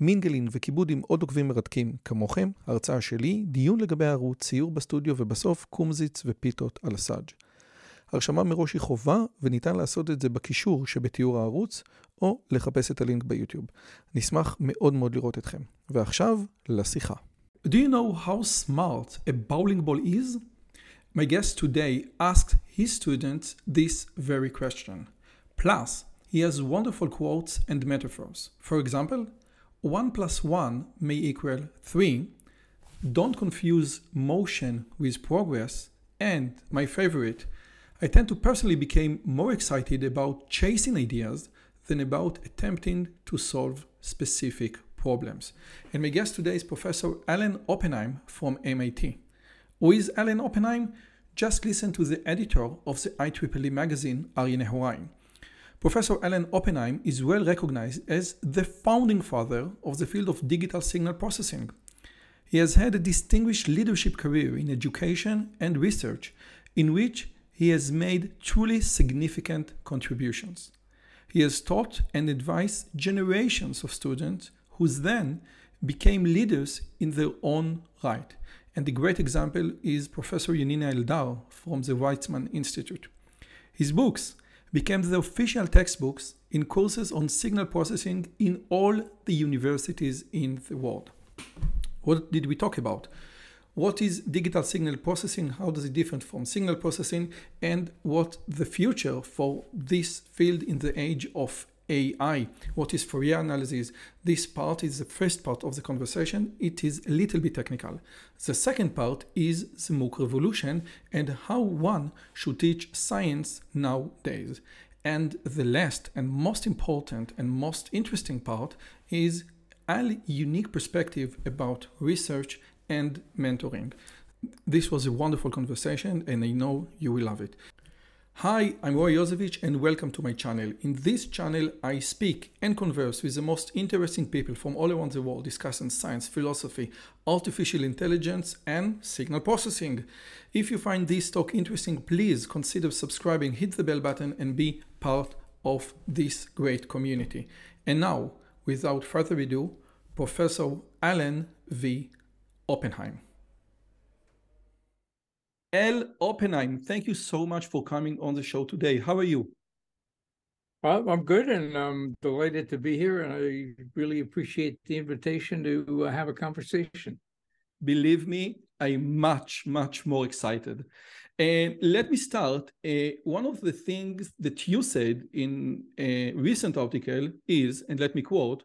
מינגלין וכיבוד עם עוד עוקבים מרתקים כמוכם, הרצאה שלי, דיון לגבי הערוץ, ציור בסטודיו ובסוף קומזיץ ופיתות על הסאג'. הרשמה מראש היא חובה וניתן לעשות את זה בקישור שבתיאור הערוץ או לחפש את הלינק ביוטיוב. נשמח מאוד מאוד לראות אתכם. ועכשיו, לשיחה. Do you know how smart a bowling ball is? My guest today asked his students this very question. Plus, he has wonderful quotes and metaphors. For example, 1 plus 1 may equal 3. Don't confuse motion with progress. And my favorite, I tend to personally become more excited about chasing ideas than about attempting to solve specific problems. And my guest today is Professor Alan Oppenheim from MIT. Who is Alan Oppenheim? Just listen to the editor of the IEEE magazine, Aryeh Nehorai. Professor Alan Oppenheim is well recognized as the founding father of the field of digital signal processing. He has had a distinguished leadership career in education and research, in which he has made truly significant contributions. He has taught and advised generations of students who then became leaders in their own right. And the great example is Professor Yonina Eldar from the Weizmann Institute. His books, became the official textbooks in courses on signal processing in all the universities in the world. What did we talk about? What is digital signal processing? How does it differ from signal processing? And what the future for this field in the age of AI. What is Fourier analysis? This part is the first part of the conversation. It is a little bit technical. The second part is the MOOC revolution and how one should teach science nowadays. And the last and most important and most interesting part is a unique perspective about research and mentoring. This was a wonderful conversation and I know you will love it. Hi, I'm Roy Yozevitch and welcome to my channel. In this channel, I speak and converse with the most interesting people from all around the world discussing science, philosophy, artificial intelligence, and signal processing. If you find this talk interesting, please consider subscribing, hit the bell button, and be part of this great community. And now, without further ado, Professor Alan V. Oppenheim. Al Oppenheim, thank you so much for coming on the show today. How are you? Well, I'm good and I'm delighted to be here. And I really appreciate the invitation to uh, have a conversation. Believe me, I'm much, much more excited. And let me start. Uh, one of the things that you said in a recent article is, and let me quote,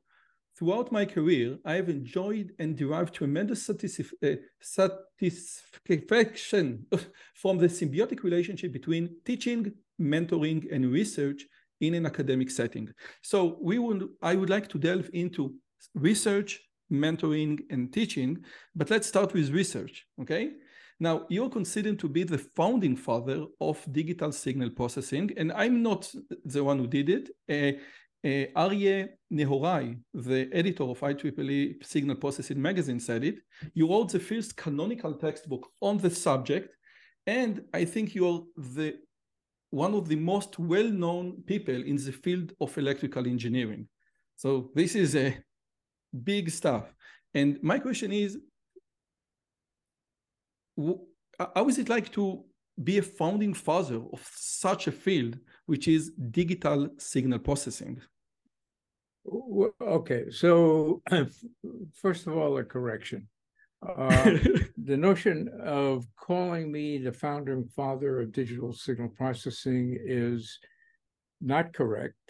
Throughout my career, I have enjoyed and derived tremendous satisf- uh, satisfaction from the symbiotic relationship between teaching, mentoring, and research in an academic setting. So we would, I would like to delve into research, mentoring, and teaching, but let's start with research, okay? Now, you're considered to be the founding father of digital signal processing, and I'm not the one who did it. Uh, Aryeh Nehorai, the editor of IEEE Signal Processing magazine, said it. You wrote the first canonical textbook on the subject, and I think you're the one of the most well-known people in the field of electrical engineering. So this is a big stuff. And my question is, how is it like to be a founding father of such a field, which is digital signal processing? Okay, so first of all, a correction. Uh, the notion of calling me the founder and father of digital signal processing is not correct.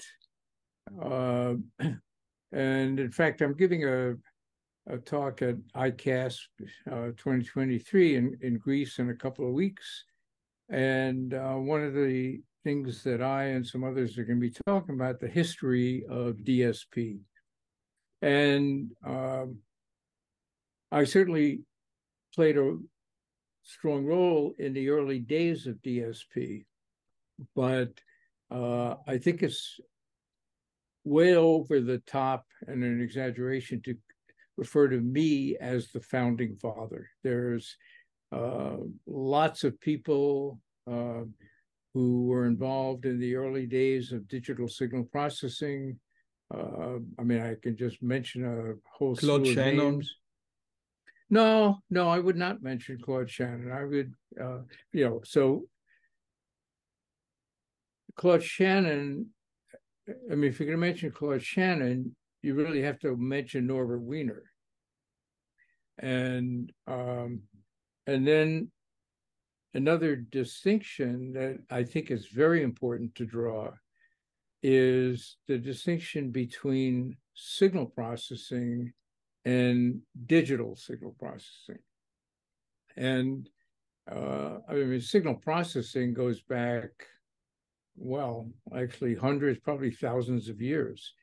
Uh, and in fact, I'm giving a, a talk at ICASSP uh, 2023 in, in Greece in a couple of weeks. And uh, one of the things that I and some others are going to be talking about the history of DSP. And um, I certainly played a strong role in the early days of DSP, but uh, I think it's way over the top and an exaggeration to refer to me as the founding father. There's uh, lots of people uh, who were involved in the early days of digital signal processing. Uh, I mean, I can just mention a whole Claude slew of Shannon. names. No, no, I would not mention Claude Shannon. I would, uh, you know, so Claude Shannon. I mean, if you're going to mention Claude Shannon, you really have to mention Norbert Wiener, and um, and then another distinction that I think is very important to draw is the distinction between signal processing and digital signal processing. And uh, I mean, signal processing goes back, well, actually hundreds, probably thousands of years.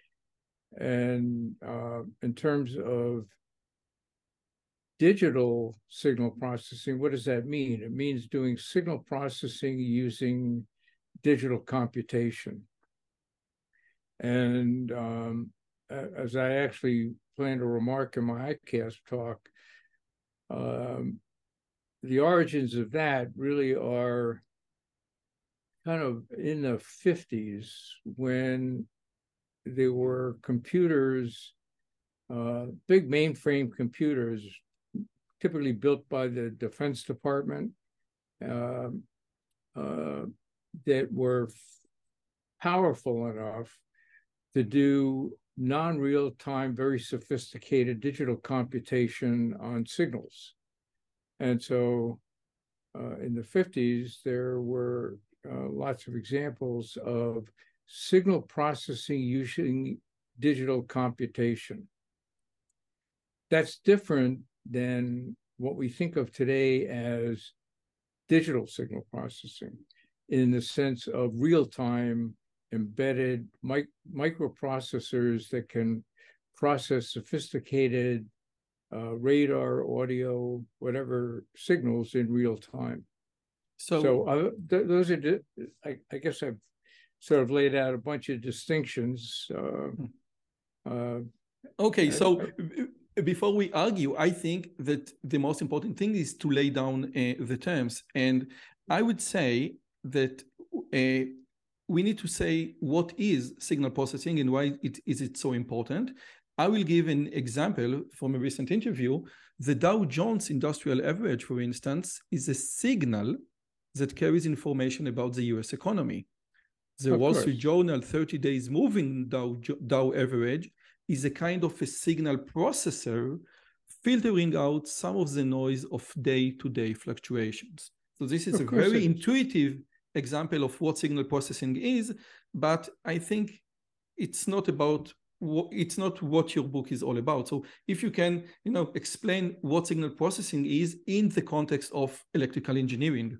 And uh, in terms of digital signal processing, what does that mean? It means doing signal processing using digital computation. And um, as I actually plan to remark in my ICASSP talk, um, the origins of that really are kind of in the 50s when there were computers, uh, big mainframe computers, typically built by the Defense Department, uh, uh, that were powerful enough to do non-real time, very sophisticated digital computation on signals. And so uh, in the 50s, there were uh, lots of examples of signal processing using digital computation. That's different than what we think of today as digital signal processing in the sense of real-time embedded mic microprocessors that can process sophisticated uh, radar, audio, whatever signals in real time. So, So uh, th- those are, di- I, I guess I've sort of laid out a bunch of distinctions. Uh, uh, okay, so before we argue, I think that the most important thing is to lay down uh, the terms. And I would say that uh, we need to say what is signal processing and why it is it so important. I will give an example from a recent interview. The Dow Jones Industrial Average, for instance, is a signal that carries information about the US economy. The Of Wall course. Street Journal 30 days moving Dow, Dow average is a kind of a signal processor filtering out some of the noise of day-to-day fluctuations. So this is Of a very intuitive example of what signal processing is, but I think it's not about it's not what your book is all about. So if you can, you know, explain what signal processing is in the context of electrical engineering.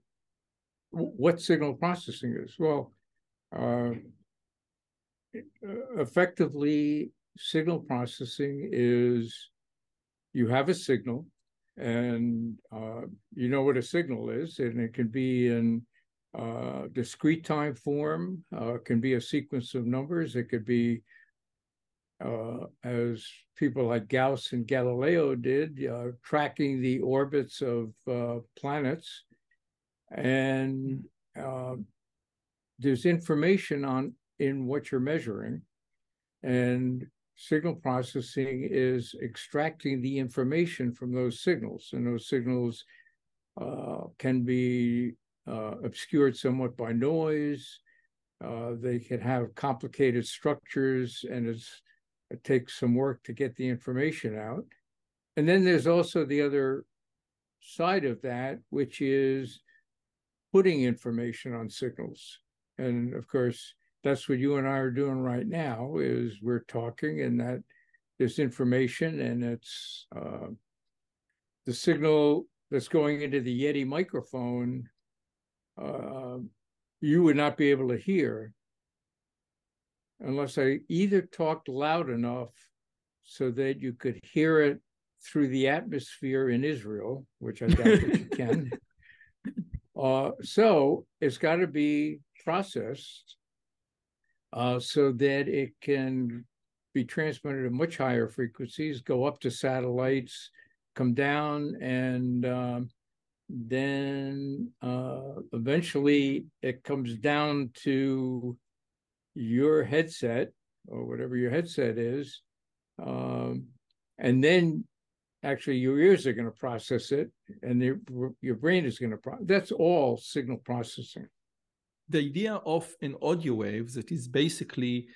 what signal processing is. Well, uh, effectively, signal processing is you have a signal, and uh, you know what a signal is, and it can be in uh, discrete time form, uh, can be a sequence of numbers, it could be uh, as people like Gauss and Galileo did, uh, tracking the orbits of uh, planets. And there's information on in what you're measuring. And signal processing is extracting the information from those signals and those signals uh, can be uh, obscured somewhat by noise uh, they can have complicated structures and it takes some work to get the information out and then there's also the other side of that which is putting information on signals. And of course, that's what you and I are doing right now is we're talking and that there's information and it's uh, the signal that's going into the Yeti microphone, uh, you would not be able to hear unless I either talked loud enough so that you could hear it through the atmosphere in Israel, which I doubt that you can, Uh, so it's got to be processed uh, so that it can be transmitted at much higher frequencies, go up to satellites, come down, and um, then uh, eventually it comes down to your headset or whatever your headset is. Um, and then actually your ears are going to process it and your, your brain is going to pro- that's all signal processing the idea of an audio wave that is basically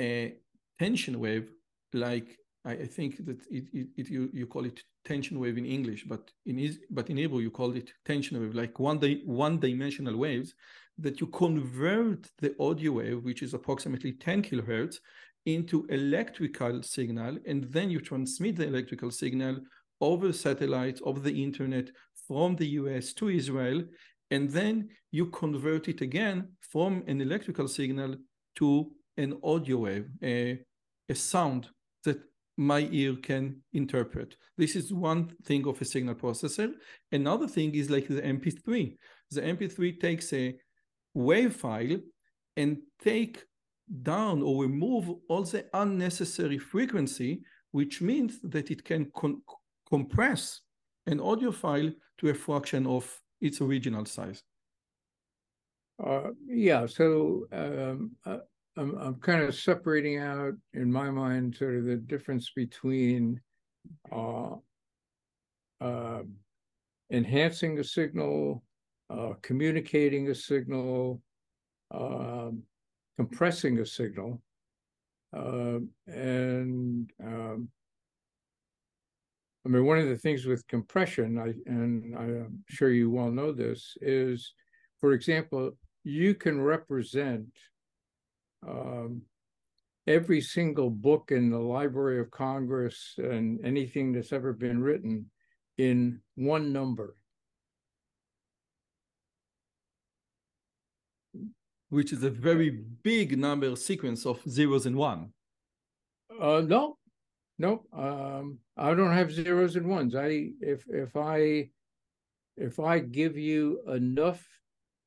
a tension wave like i, I think that it, it, it, you, you call it tension wave in english but in but in hebrew you call it tension wave like one day one dimensional waves that you convert the audio wave which is approximately 10 kilohertz into electrical signal and then you transmit the electrical signal over satellites, over the internet from the US to Israel and then you convert it again from an electrical signal to an audio wave a, a sound that my ear can interpret. This is one thing of a signal processor. Another thing is like the mp3 the mp3 takes a wave file and take down or remove all the unnecessary frequency, which means that it can compress an audio file to a fraction of its original size. Uh, yeah, so um, I'm, I'm kind of separating out in my mind sort of the difference between uh, uh enhancing a signal, uh, communicating a signal, um, compressing a signal. Uh, and um, I mean, one of the things with compression, I, and I'm sure you well know this, is, for example, you can represent um, every single book in the Library of Congress and anything that's ever been written in one number. which is a very big number sequence of zeros and one. Uh, no, no. Um, I don't have zeros and ones. I if if I if I give you enough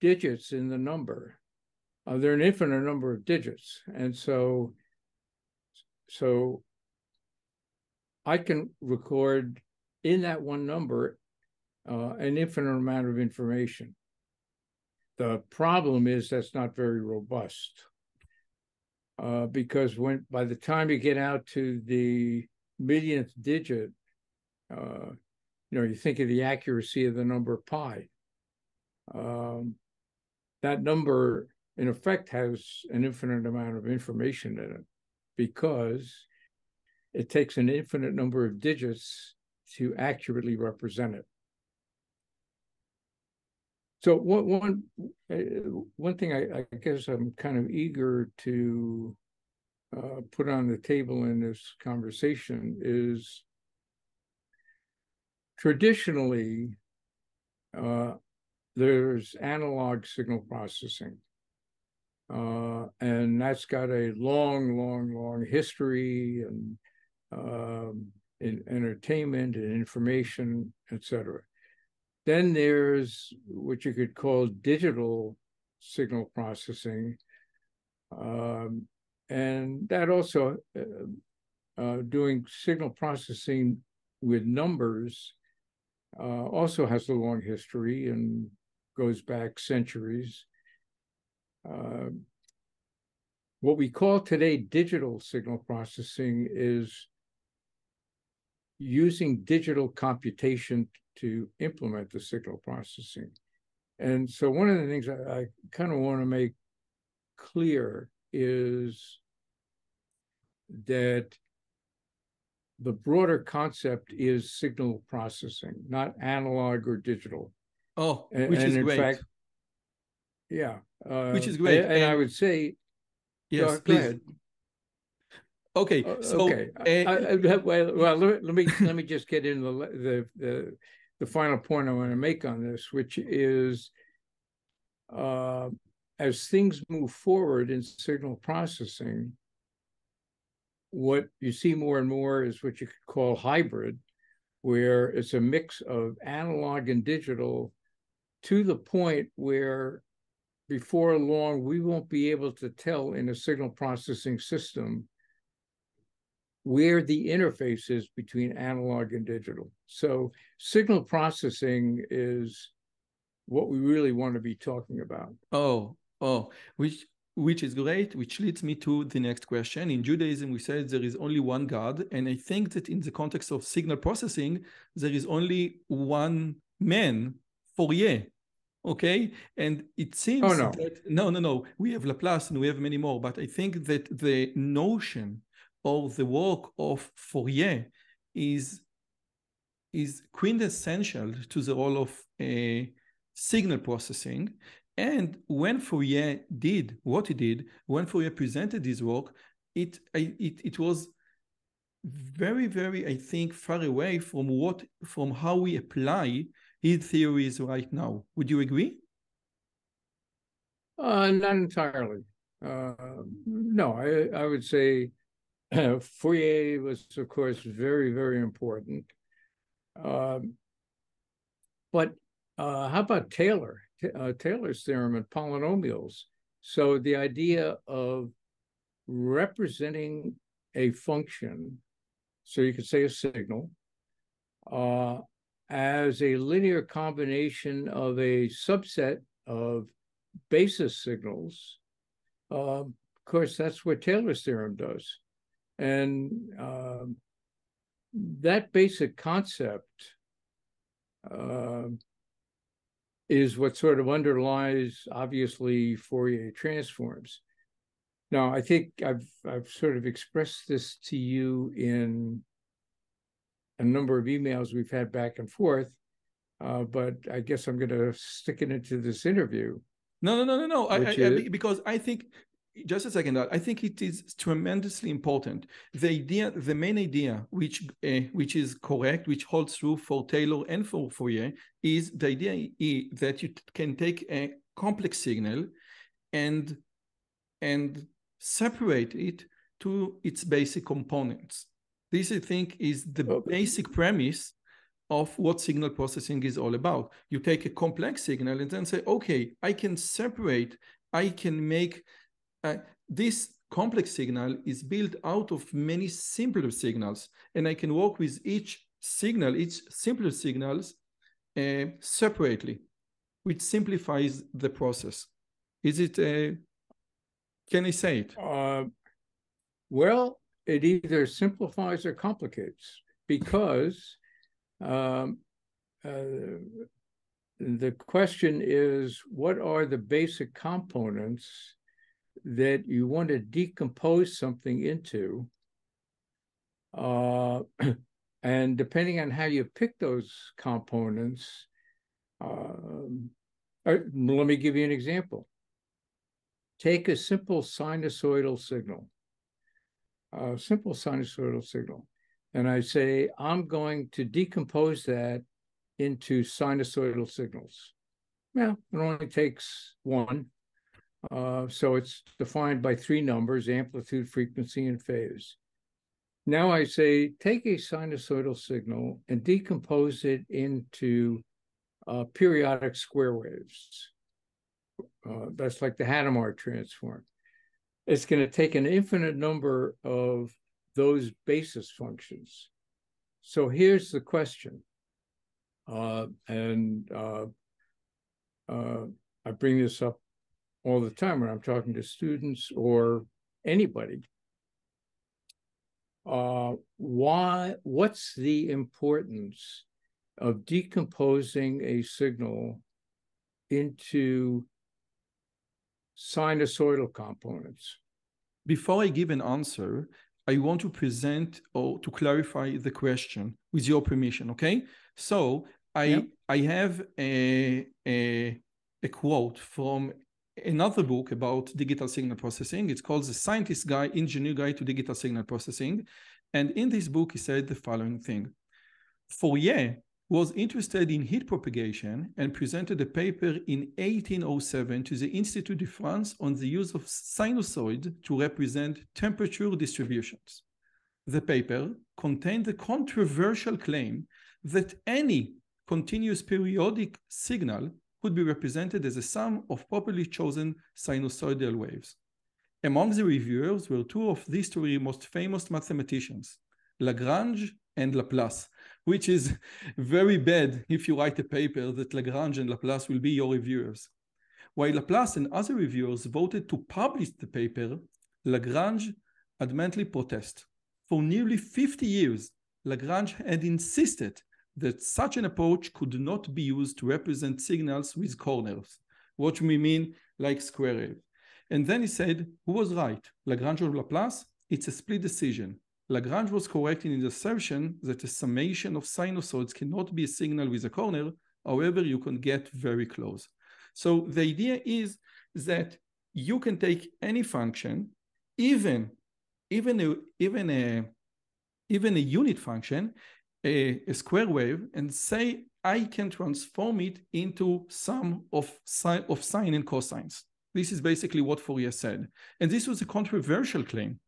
digits in the number, uh, there are an infinite number of digits, and so so I can record in that one number uh, an infinite amount of information. The problem is that's not very robust. Uh, because when by the time you get out to the millionth digit, uh, you know, you think of the accuracy of the number pi. Um, that number, in effect, has an infinite amount of information in it because it takes an infinite number of digits to accurately represent it. So one one uh, one thing I, I, guess I'm kind of eager to uh, put on the table in this conversation is traditionally uh, there's analog signal processing. Uh, and that's got a long, long, long history and um, in entertainment and information, et cetera. Then there's what you could call digital signal processing. Um, and that also uh, uh, doing signal processing with numbers uh, also has a long history and goes back centuries. Um, what we call today digital signal processing is using digital computation to implement the signal processing. And so one of the things I, I kind of want to make clear is that the broader concept is signal processing, not analog or digital. Oh, and, which and is great. Fact, yeah, uh, which is great. And, and, I would say, yes, go, please. Go Okay, uh, so okay. Uh, I, I, well, well, let me let me just get into the the, the the final point I want to make on this, which is uh, as things move forward in signal processing, what you see more and more is what you could call hybrid, where it's a mix of analog and digital to the point where before long we won't be able to tell in a signal processing system where the interface is between analog and digital. So signal processing is what we really want to be talking about. Oh, oh, which which is great, which leads me to the next question. In Judaism, we said there is only one God, and I think that in the context of signal processing, there is only one man, Fourier. Okay, and it seems oh, no. that no, no, no, we have Laplace and we have many more, but I think that the notion or the work of Fourier is is quintessential to the role of uh, signal processing. And when Fourier did what he did, when Fourier presented his work, it it it was very very I think far away from what from how we apply his theories right now. Would you agree? Uh, not entirely. Uh, no, I I would say Fourier was, of course, very, very important. Um, but uh, how about Taylor? Uh, Taylor's theorem and polynomials. So the idea of representing a function, so you could say a signal, uh, as a linear combination of a subset of basis signals. Uh, of course, that's what Taylor's theorem does. And uh, that basic concept uh, is what sort of underlies, obviously, Fourier transforms. Now, I think I've I've sort of expressed this to you in a number of emails we've had back and forth, uh, but I guess I'm going to stick it into this interview. No, no, no, no, no. I, I, because I think just a second i think it is tremendously important. The idea the main idea which uh, which is correct which holds true for taylor and for fourier is the idea that you can take a complex signal and and separate it to its basic components. This i think is the okay. basic premise of what signal processing is all about. You take a complex signal and then say okay i can separate i can make uh, this complex signal is built out of many simpler signals, and I can work with each signal, each simpler signals uh, separately, which simplifies the process. Is it, uh, can I say it? Uh, well, it either simplifies or complicates because um, uh, the question is what are the basic components that you want to decompose something into. Uh, and depending on how you pick those components, um, uh, let me give you an example. Take a simple sinusoidal signal, a simple sinusoidal signal, and I say, I'm going to decompose that into sinusoidal signals. Well, it only takes one uh, so it's defined by three numbers, amplitude, frequency, and phase. Now I say, take a sinusoidal signal and decompose it into uh, periodic square waves. Uh, that's like the Hadamard transform. It's going to take an infinite number of those basis functions. So here's the question. Uh, and uh, uh, I bring this up all the time when I'm talking to students or anybody. Uh, why? What's the importance of decomposing a signal into sinusoidal components? Before I give an answer, I want to present or to clarify the question with your permission. Okay, so I yep. I have a, a a quote from another book about digital signal processing. It's called The Scientist Guide, Engineer Guide to Digital Signal Processing. And in this book, he said the following thing. Fourier was interested in heat propagation and presented a paper in 1807 to the Institut de France on the use of sinusoid to represent temperature distributions. The paper contained the controversial claim that any continuous periodic signal could be represented as a sum of properly chosen sinusoidal waves. Among the reviewers were two of the history's most famous mathematicians, Lagrange and Laplace, which is very bad if you write a paper that Lagrange and Laplace will be your reviewers. While Laplace and other reviewers voted to publish the paper, Lagrange adamantly protested. For nearly 50 years, Lagrange had insisted that such an approach could not be used to represent signals with corners, what we mean like square wave. And then he said, who was right, Lagrange or Laplace? It's a split decision. Lagrange was correct in his assertion that a summation of sinusoids cannot be a signal with a corner, however, you can get very close. So the idea is that you can take any function, even, even, a, even, a, even a unit function, a, a square wave and say I can transform it into sum of sine, of sine and cosines. This is basically what Fourier said. And this was a controversial claim.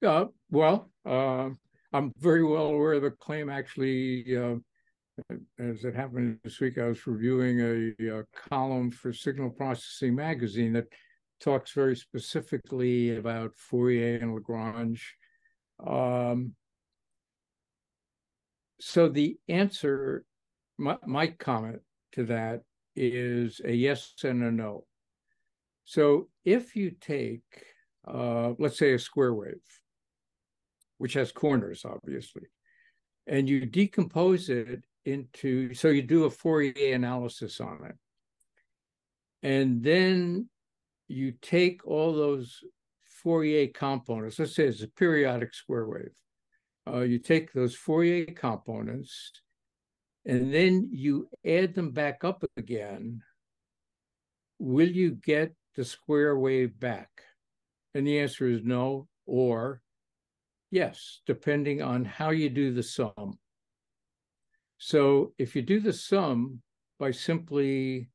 Yeah, well, uh, I'm very well aware of the claim. Actually, uh, as it happened this week, I was reviewing a, a, column for Signal Processing Magazine that talks very specifically about Fourier and Lagrange. Um, so the answer, my, my comment to that is a yes and a no. So if you take, uh, let's say, a square wave, which has corners, obviously, and you decompose it into, so you do a Fourier analysis on it. And then you take all those Fourier components, let's say it's a periodic square wave, uh, you take those Fourier components and then you add them back up again, will you get the square wave back? And the answer is no, or yes, depending on how you do the sum. So if you do the sum by simply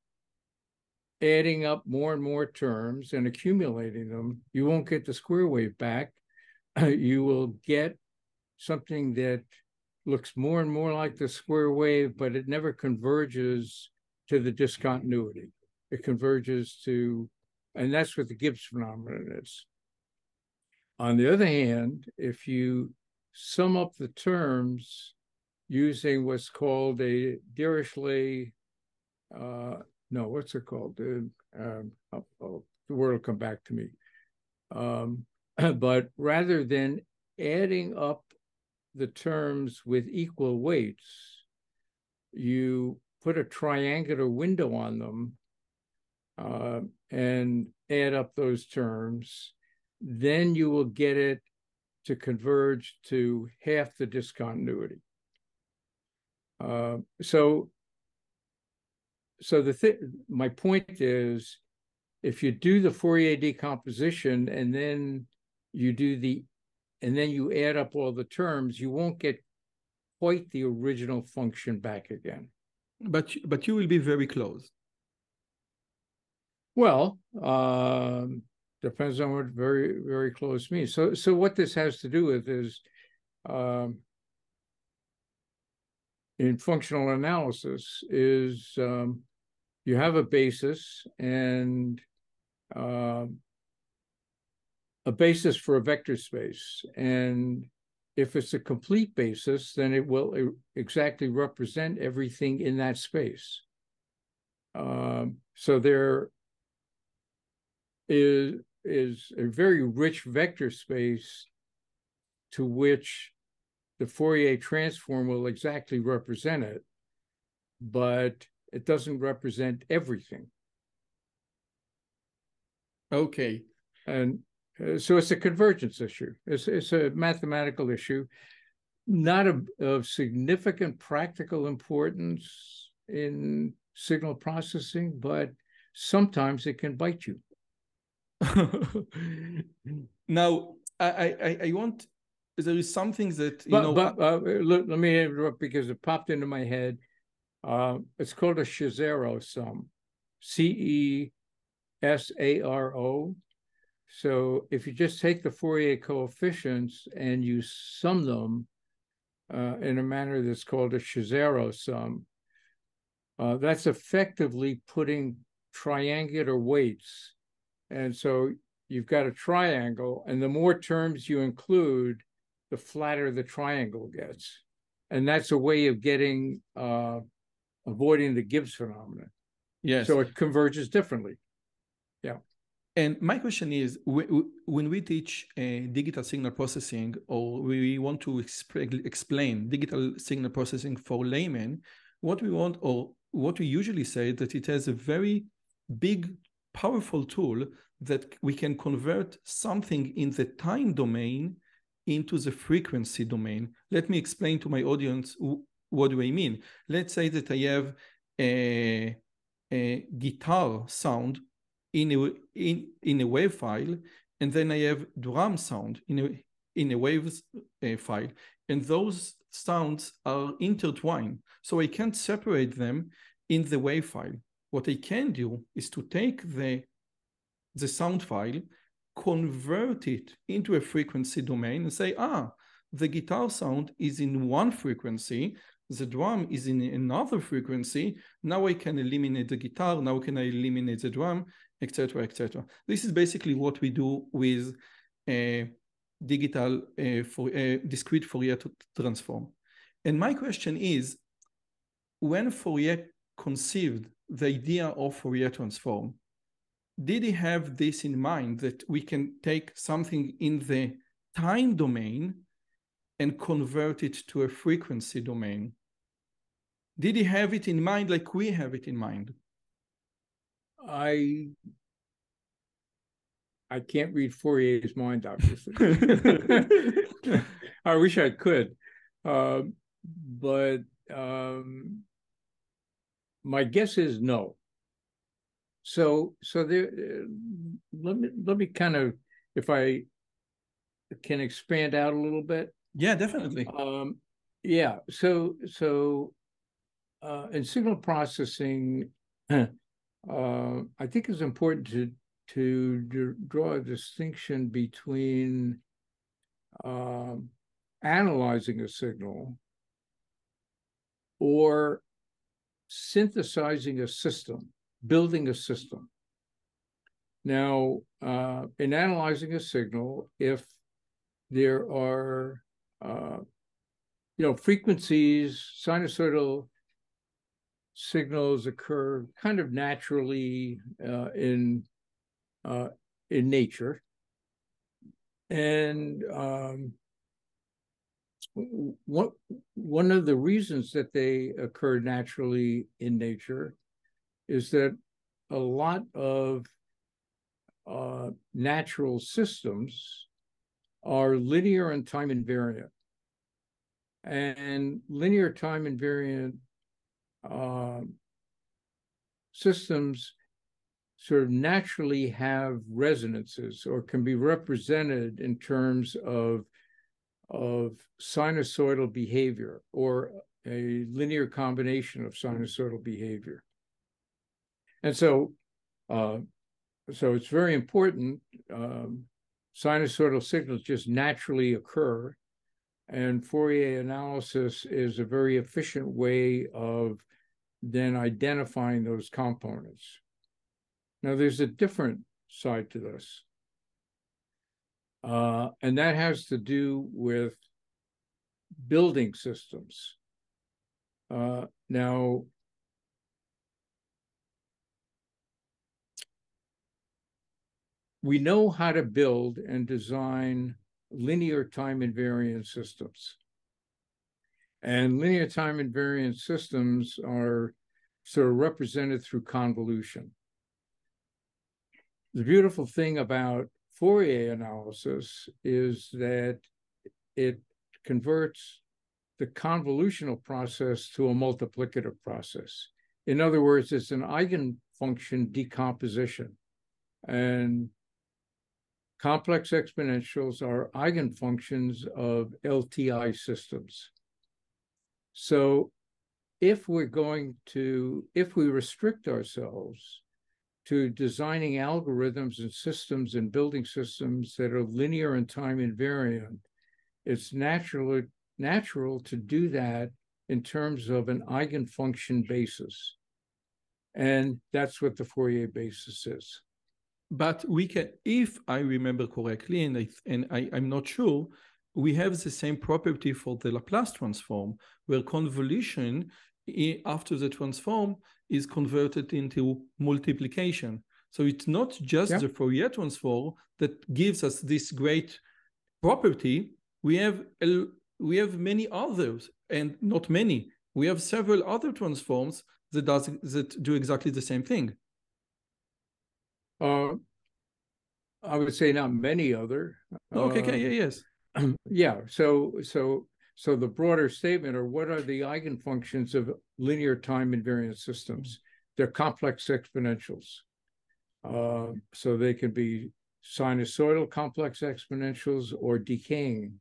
adding up more and more terms and accumulating them, you won't get the square wave back. you will get something that looks more and more like the square wave, but it never converges to the discontinuity. It converges to, and that's what the Gibbs phenomenon is. On the other hand, if you sum up the terms using what's called a Dirichlet, uh, no, what's it called? The, um, oh, oh, the word will come back to me. Um, but rather than adding up the terms with equal weights, you put a triangular window on them uh, and add up those terms, then you will get it to converge to half the discontinuity. Uh, so, so the th- my point is, if you do the Fourier decomposition and then you do the and then you add up all the terms, you won't get quite the original function back again. But but you will be very close. Well, uh, depends on what very very close means. So so what this has to do with is um, in functional analysis is um, you have a basis and uh, a basis for a vector space. And if it's a complete basis, then it will exactly represent everything in that space. Um, so there is, is a very rich vector space to which the Fourier transform will exactly represent it, but it doesn't represent everything. Okay. And uh, so it's a convergence issue. It's, it's a mathematical issue, not a, of significant practical importance in signal processing, but sometimes it can bite you. now, I, I, I want there is something that you but, know. But uh, let, let, me interrupt because it popped into my head. Uh, it's called a Cesaro sum, C E S A R O. So if you just take the Fourier coefficients and you sum them uh, in a manner that's called a Cesaro sum, uh, that's effectively putting triangular weights. And so you've got a triangle, and the more terms you include, the flatter the triangle gets. And that's a way of getting uh, avoiding the Gibbs phenomenon. Yes. So it converges differently. Yeah. And my question is, when we teach uh, digital signal processing, or we want to exp explain digital signal processing for laymen, what we want, or what we usually say, that it has a very big, powerful tool that we can convert something in the time domain into the frequency domain. Let me explain to my audience what do I mean. Let's say that I have a, a guitar sound in a in in a wave file, and then I have drum sound in a in a waves uh, file, and those sounds are intertwined. So I can't separate them in the wave file. What I can do is to take the the sound file, convert it into a frequency domain, and say, ah, the guitar sound is in one frequency, the drum is in another frequency. Now I can eliminate the guitar. Now can I eliminate the drum, etc., etc. This is basically what we do with a digital for discrete Fourier transform. And my question is, when Fourier conceived the idea of Fourier transform, did he have this in mind that we can take something in the time domain and convert it to a frequency domain? Did he have it in mind like we have it in mind? I I can't read Fourier's mind, obviously. I wish I could, uh, but um, my guess is no. So, so there. Uh, let me let me kind of, if I can expand out a little bit. Yeah, definitely. Um, yeah. So, so uh, in signal processing, uh, I think it's important to to draw a distinction between uh, analyzing a signal or synthesizing a system, building a system. Now, uh, in analyzing a signal, if there are, uh, you know, frequencies, sinusoidal signals occur kind of naturally uh, in uh, in nature, and um, what one of the reasons that they occur naturally in nature is that a lot of uh, natural systems are linear and time invariant. And linear time invariant uh, systems sort of naturally have resonances or can be represented in terms of of sinusoidal behavior or a linear combination of sinusoidal behavior. And so, uh, so it's very important. Um, sinusoidal signals just naturally occur, and Fourier analysis is a very efficient way of then identifying those components. Now, there's a different side to this, uh, and that has to do with building systems. Uh, now, we know how to build and design linear time invariant systems. And linear time invariant systems are sort of represented through convolution. The beautiful thing about Fourier analysis is that it converts the convolutional process to a multiplicative process. In other words, it's an eigenfunction decomposition. And complex exponentials are eigenfunctions of LTI systems. So if we're going to, if we restrict ourselves to designing algorithms and systems and building systems that are linear and time invariant, it's natural, natural to do that in terms of an eigenfunction basis. And that's what the Fourier basis is. But we can, if I remember correctly, and I and I, I'm not sure, we have the same property for the Laplace transform, where convolution after the transform is converted into multiplication. So it's not just yeah. the Fourier transform that gives us this great property. We have we have many others, and not many. We have several other transforms that does that do exactly the same thing. Uh, I would say not many other. Okay, okay, yeah, yes. yeah. So so so the broader statement or what are the eigenfunctions of linear time invariant systems? They're complex exponentials. Uh, so they can be sinusoidal complex exponentials or decaying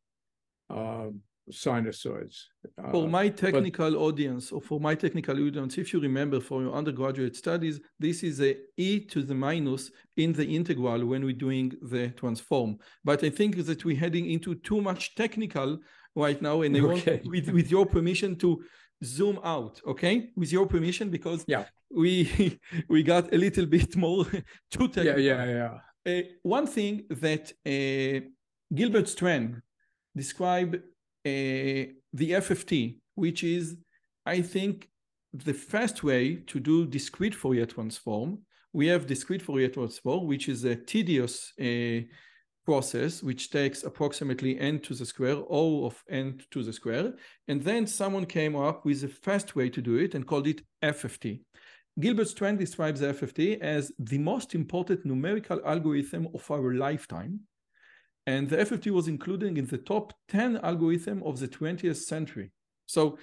uh, sinusoids. For uh, my technical but, audience, or for my technical audience, if you remember from your undergraduate studies, this is a e to the minus in the integral when we're doing the transform. But I think that we're heading into too much technical right now, and I okay. want, with, with your permission, to zoom out, okay? With your permission, because yeah. we we got a little bit more too technical. Yeah, yeah, yeah. Uh, one thing that uh, Gilbert Strang described the FFT, which is, I think, the fast way to do discrete Fourier transform. We have discrete Fourier transform, which is a tedious uh, process, which takes approximately n to the square, O of n to the square. And then someone came up with a fast way to do it and called it FFT. Gilbert Strang describes FFT as the most important numerical algorithm of our lifetime and the FFT was included in the top 10 algorithm of the 20th century. So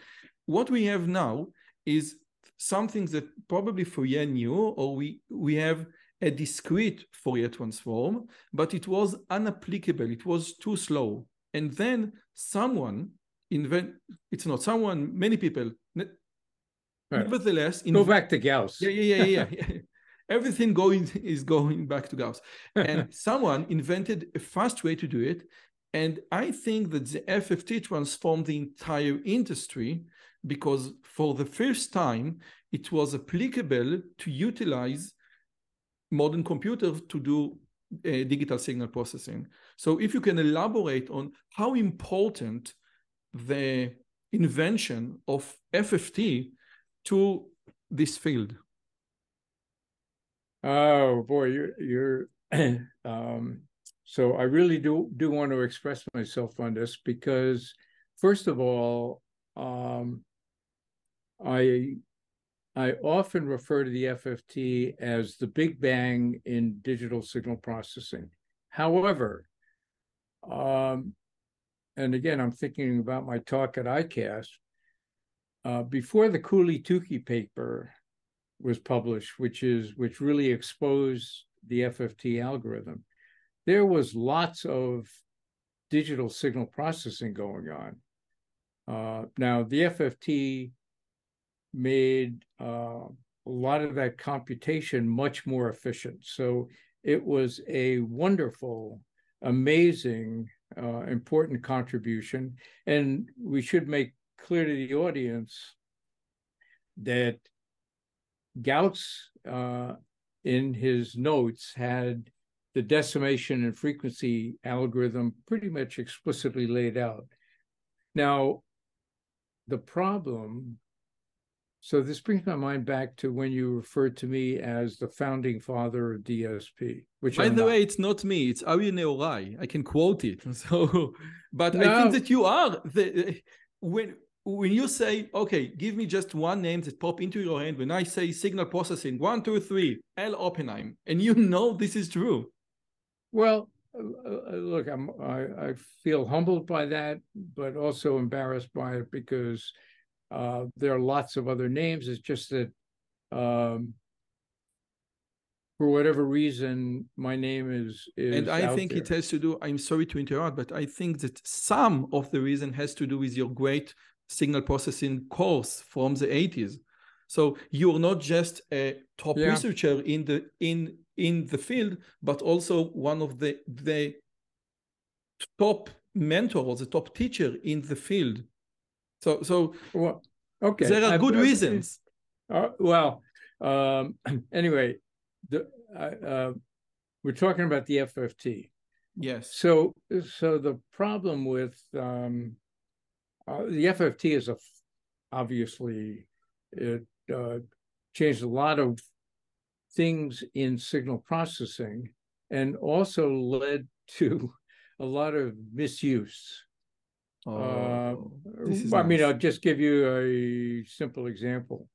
what we have now is something that probably Fourier knew, or we, we have a discrete Fourier transform, but it was unapplicable. It was too slow. And then someone invent, it's not someone, many people, right. nevertheless. Go back to Gauss. Yeah, yeah, yeah, yeah. everything going is going back to Gauss. And someone invented a fast way to do it. And I think that the FFT transformed the entire industry because for the first time, it was applicable to utilize modern computers to do uh, digital signal processing. So if you can elaborate on how important the invention of FFT to this field. Oh boy, you're you're um, so I really do do want to express myself on this because first of all, um, I I often refer to the FFT as the Big Bang in digital signal processing. However, um, and again, I'm thinking about my talk at ICASSP. Uh, before the Cooley-Tukey paper, was published, which is which really exposed the FFT algorithm, there was lots of digital signal processing going on. Uh, now the FFT made uh, a lot of that computation much more efficient. So it was a wonderful, amazing, uh, important contribution. And we should make clear to the audience that Gauss, uh, in his notes, had the decimation in frequency algorithm pretty much explicitly laid out. Now, the problem, so this brings my mind back to when you referred to me as the founding father of DSP, which by I'm the not. way, it's not me, it's Arye Nehorai. I can quote it. So, but no. I think that you are the when when you say, okay, give me just one name that pop into your head when I say signal processing, one, two, three, Al Oppenheim, and you know this is true. Well, uh, uh, look, I'm, I, I, feel humbled by that, but also embarrassed by it because uh, there are lots of other names. It's just that um, for whatever reason, my name is, is and I think there. it has to do. I'm sorry to interrupt, but I think that some of the reason has to do with your great signal processing course from the 80s. So you're not just a top yeah. researcher in the in in the field, but also one of the the top mentors, the top teacher in the field. So so well, okay, there are good reasons. Uh, well, Um, anyway, the uh, we're talking about the FFT. Yes. So, so the problem with um, uh, the FFT is a obviously it uh, changed a lot of things in signal processing and also led to a lot of misuse. Oh, uh, I mean, I'll just give you a simple example.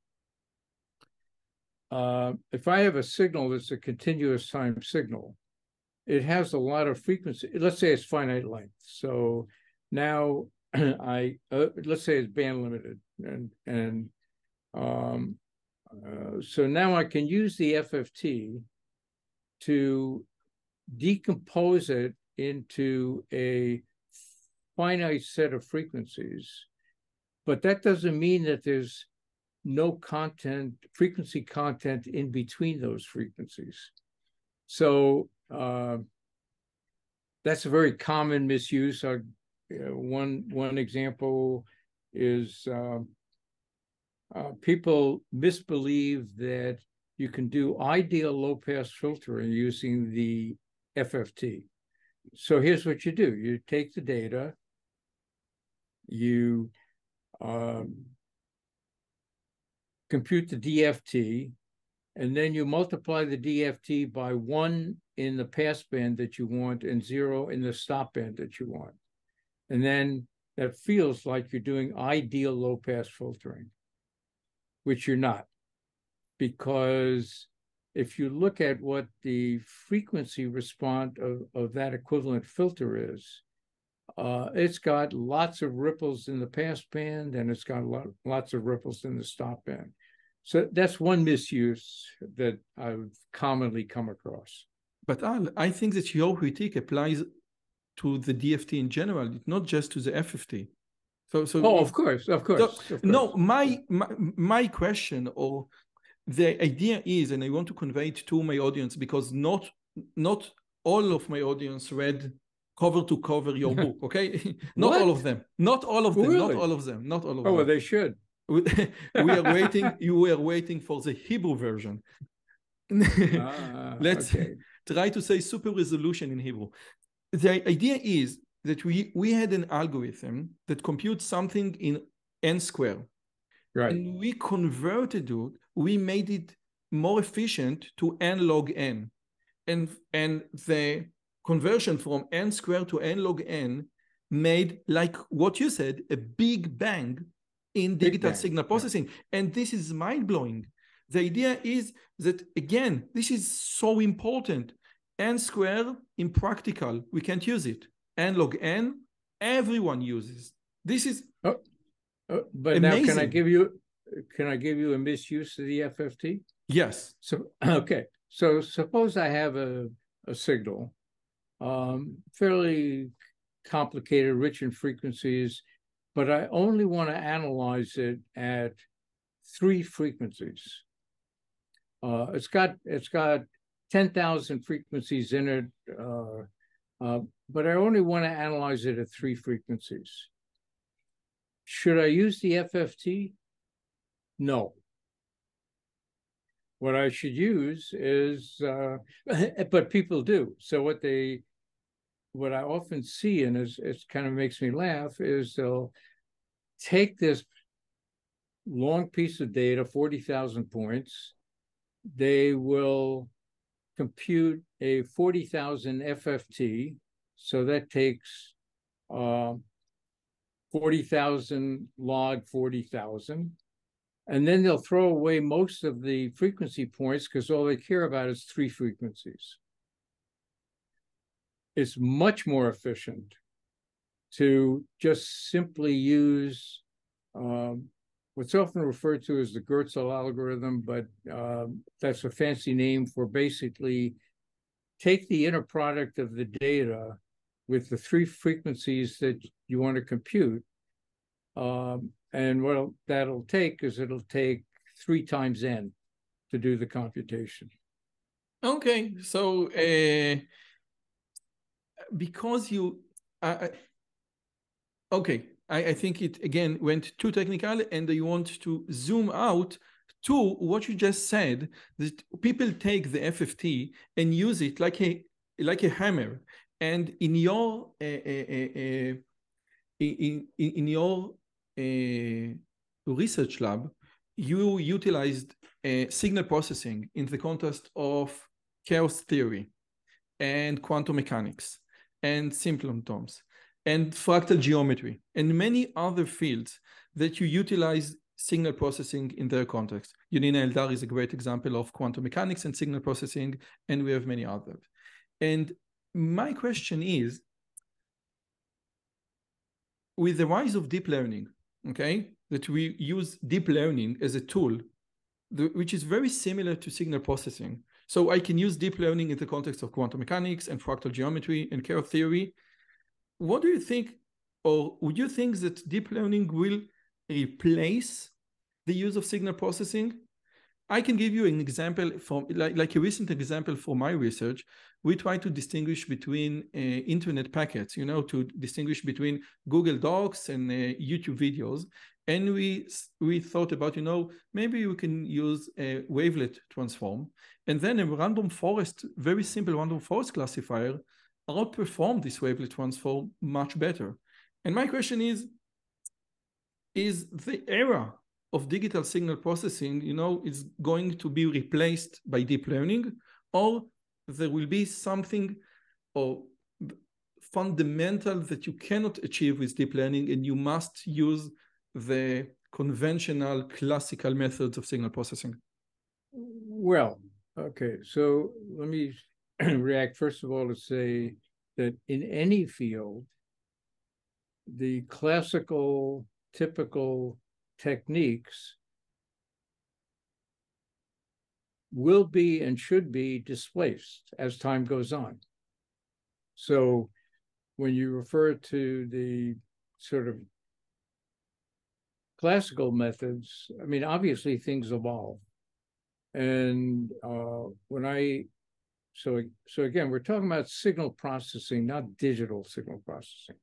Uh, if I have a signal that's a continuous time signal, it has a lot of frequency. Let's say it's finite length. So now I uh, let's say it's band limited, and and um, uh, so now I can use the FFT to decompose it into a finite set of frequencies, but that doesn't mean that there's no content, frequency content in between those frequencies. So uh, that's a very common misuse. Uh, one one example is uh, uh, people misbelieve that you can do ideal low pass filtering using the FFT. So here's what you do: you take the data, you um, compute the DFT, and then you multiply the DFT by one in the pass band that you want and zero in the stop band that you want. And then that feels like you're doing ideal low pass filtering, which you're not. Because if you look at what the frequency response of, of that equivalent filter is, uh, it's got lots of ripples in the pass band and it's got lot, lots of ripples in the stop band. So that's one misuse that I've commonly come across. But Al, I think that your critique applies to the DFT in general, not just to the FFT. So, so oh, of course, of course, so, of course. No, my, my my question or the idea is, and I want to convey it to my audience because not not all of my audience read cover to cover your book. Okay, not all of them, not all of them, really? not all of them, not all of oh, them. Oh, well, they should. we are waiting. You were waiting for the Hebrew version. ah, Let's okay. try to say super resolution in Hebrew. The idea is that we we had an algorithm that computes something in n square, right? And we converted it. We made it more efficient to n log n, and and the conversion from n square to n log n made like what you said a big bang in digital bang. signal processing yeah. and this is mind blowing the idea is that again this is so important n square impractical. we can't use it. n log n everyone uses. This is oh, oh but amazing. now can i give you can i give you a misuse of the fft yes. So okay. So suppose i have a, a signal um, fairly complicated rich in frequencies but i only want to analyze it at three frequencies. Uh, it's got it's got 10,000 frequencies in it, uh, uh, but I only want to analyze it at three frequencies. Should I use the FFT? No. What I should use is, uh, but people do. So what they, what I often see, and it kind of makes me laugh, is they'll take this long piece of data, 40,000 points, they will compute a 40,000 FFT. So that takes uh, 40,000 log 40,000. And then they'll throw away most of the frequency points because all they care about is three frequencies. It's much more efficient to just simply use um, what's often referred to as the Goertzel algorithm, but uh, that's a fancy name for basically take the inner product of the data with the three frequencies that you want to compute. Um, and what that'll take is it'll take three times n to do the computation. Okay, so uh, because you, uh, okay, I, I think it again went too technical and you want to zoom out to what you just said, that people take the FFT and use it like a like a hammer. And in your uh, uh, uh, in, in your research lab, you utilized signal processing in the context of chaos theory and quantum mechanics and symptoms and fractal geometry and many other fields that you utilize signal processing in their context. Yonina Eldar is a great example of quantum mechanics and signal processing, and we have many others. And my question is, with the rise of deep learning, okay, that we use deep learning as a tool, the, which is very similar to signal processing. So I can use deep learning in the context of quantum mechanics and fractal geometry and chaos theory. What do you think, or would you think that deep learning will replace the use of signal processing? I can give you an example from like, like a recent example for my research. We try to distinguish between uh, internet packets, you know, to distinguish between Google Docs and uh, YouTube videos. And we we thought about, you know, maybe we can use a wavelet transform, and then a random forest, very simple random forest classifier, outperform this wavelet transform much better. And my question is, is the era of digital signal processing, you know, is going to be replaced by deep learning, or there will be something or fundamental that you cannot achieve with deep learning, and you must use the conventional classical methods of signal processing? Well, okay, so let me react first of all to say that in any field, the classical, typical techniques will be and should be displaced as time goes on. So when you refer to the sort of classical methods, I mean, obviously things evolve. And uh, when I, so, so again, we're talking about signal processing, not digital signal processing.